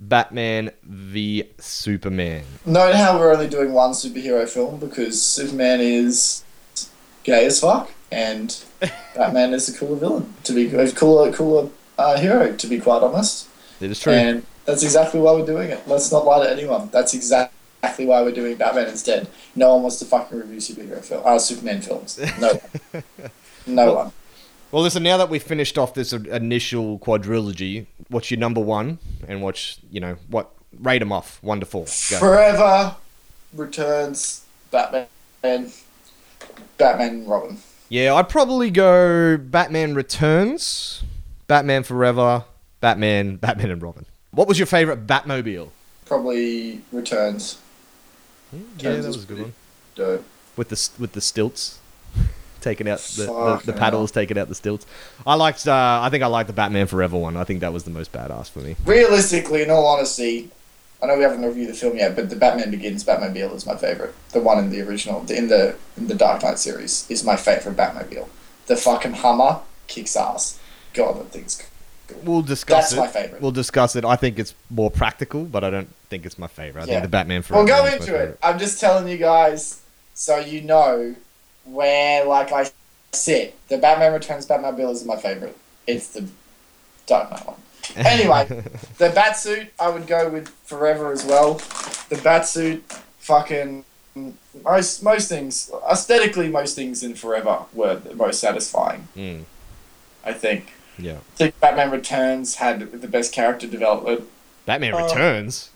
Batman v Superman. Note how we're only doing one superhero film because Superman is gay as fuck and Batman is a cooler villain. To be a cooler, cooler uh, hero. To be quite honest. It is true. And that's exactly why we're doing it. Let's not lie to anyone. That's exactly why we're doing Batman instead. No one wants to fucking review superhero film, uh, Superman films. No one. No one. Well, listen, now that we've finished off this uh, initial quadrilogy, what's your number one, and what's you know what rate them off one to four. Go. Forever returns Batman. Batman Robin. Yeah, I'd probably go Batman Returns, Batman Forever, Batman, Batman and Robin. What was your favorite Batmobile? Probably returns. Hmm, yeah, Returns that was a good one. Dope. With the with the stilts, taking out the, the, the paddles, taking out the stilts. I liked. Uh, I think I liked the Batman Forever one. I think that was the most badass for me. Realistically, in all honesty, I know we haven't reviewed the film yet, but the Batman Begins Batmobile is my favorite. The one in the original, in the in the Dark Knight series, is my favorite Batmobile. The fucking Hummer kicks ass. God, that thing's. We'll discuss That's it. my favorite. We'll discuss it. I think it's more practical, but I don't think it's my favorite. I Yeah. think the Batman Forever. We'll go into it. I'm just telling you guys so you know where, like I said, the Batman Returns Batmobile is my favorite. It's the Dark Knight one. Anyway, the Batsuit, I would go with Forever as well. The Batsuit, fucking. Most, most things, aesthetically, most things in Forever were the most satisfying, Mm, I think. yeah. I think Batman Returns had the best character development. Batman Uh, Returns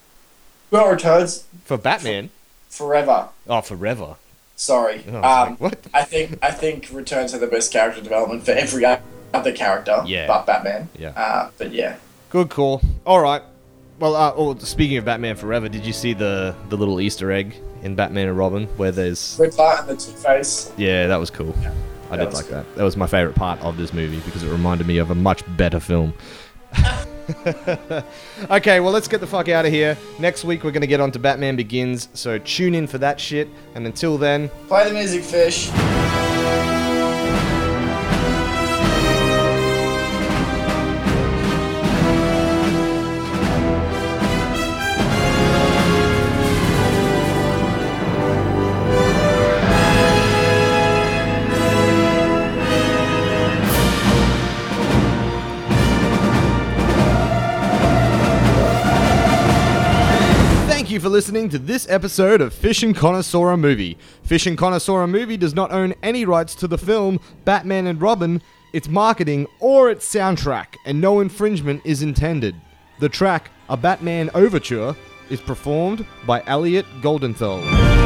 Well, Returns, for Batman. Forever. Oh, Forever. Sorry. Oh, I um, like? I think I think Returns had the best character development for every other character, Yeah. but Batman. Yeah. Uh, but yeah, Good call. All right. Well, uh, oh, speaking of Batman Forever, did you see the the little Easter egg in Batman and Robin where there's Red Bart and the Two Face. yeah, that was cool. I that did like cool. that. That was my favorite part of this movie because it reminded me of a much better film. okay, well, let's get the fuck out of here. Next week, we're going to get on to Batman Begins, so tune in for that shit. And until then, Play the music, fish. Listening to this episode of Fish and Connoisseur Movie. Fish and Connoisseur Movie does not own any rights to the film Batman and Robin, its marketing, or its soundtrack, and no infringement is intended. The track, A Batman Overture, is performed by Elliot Goldenthal.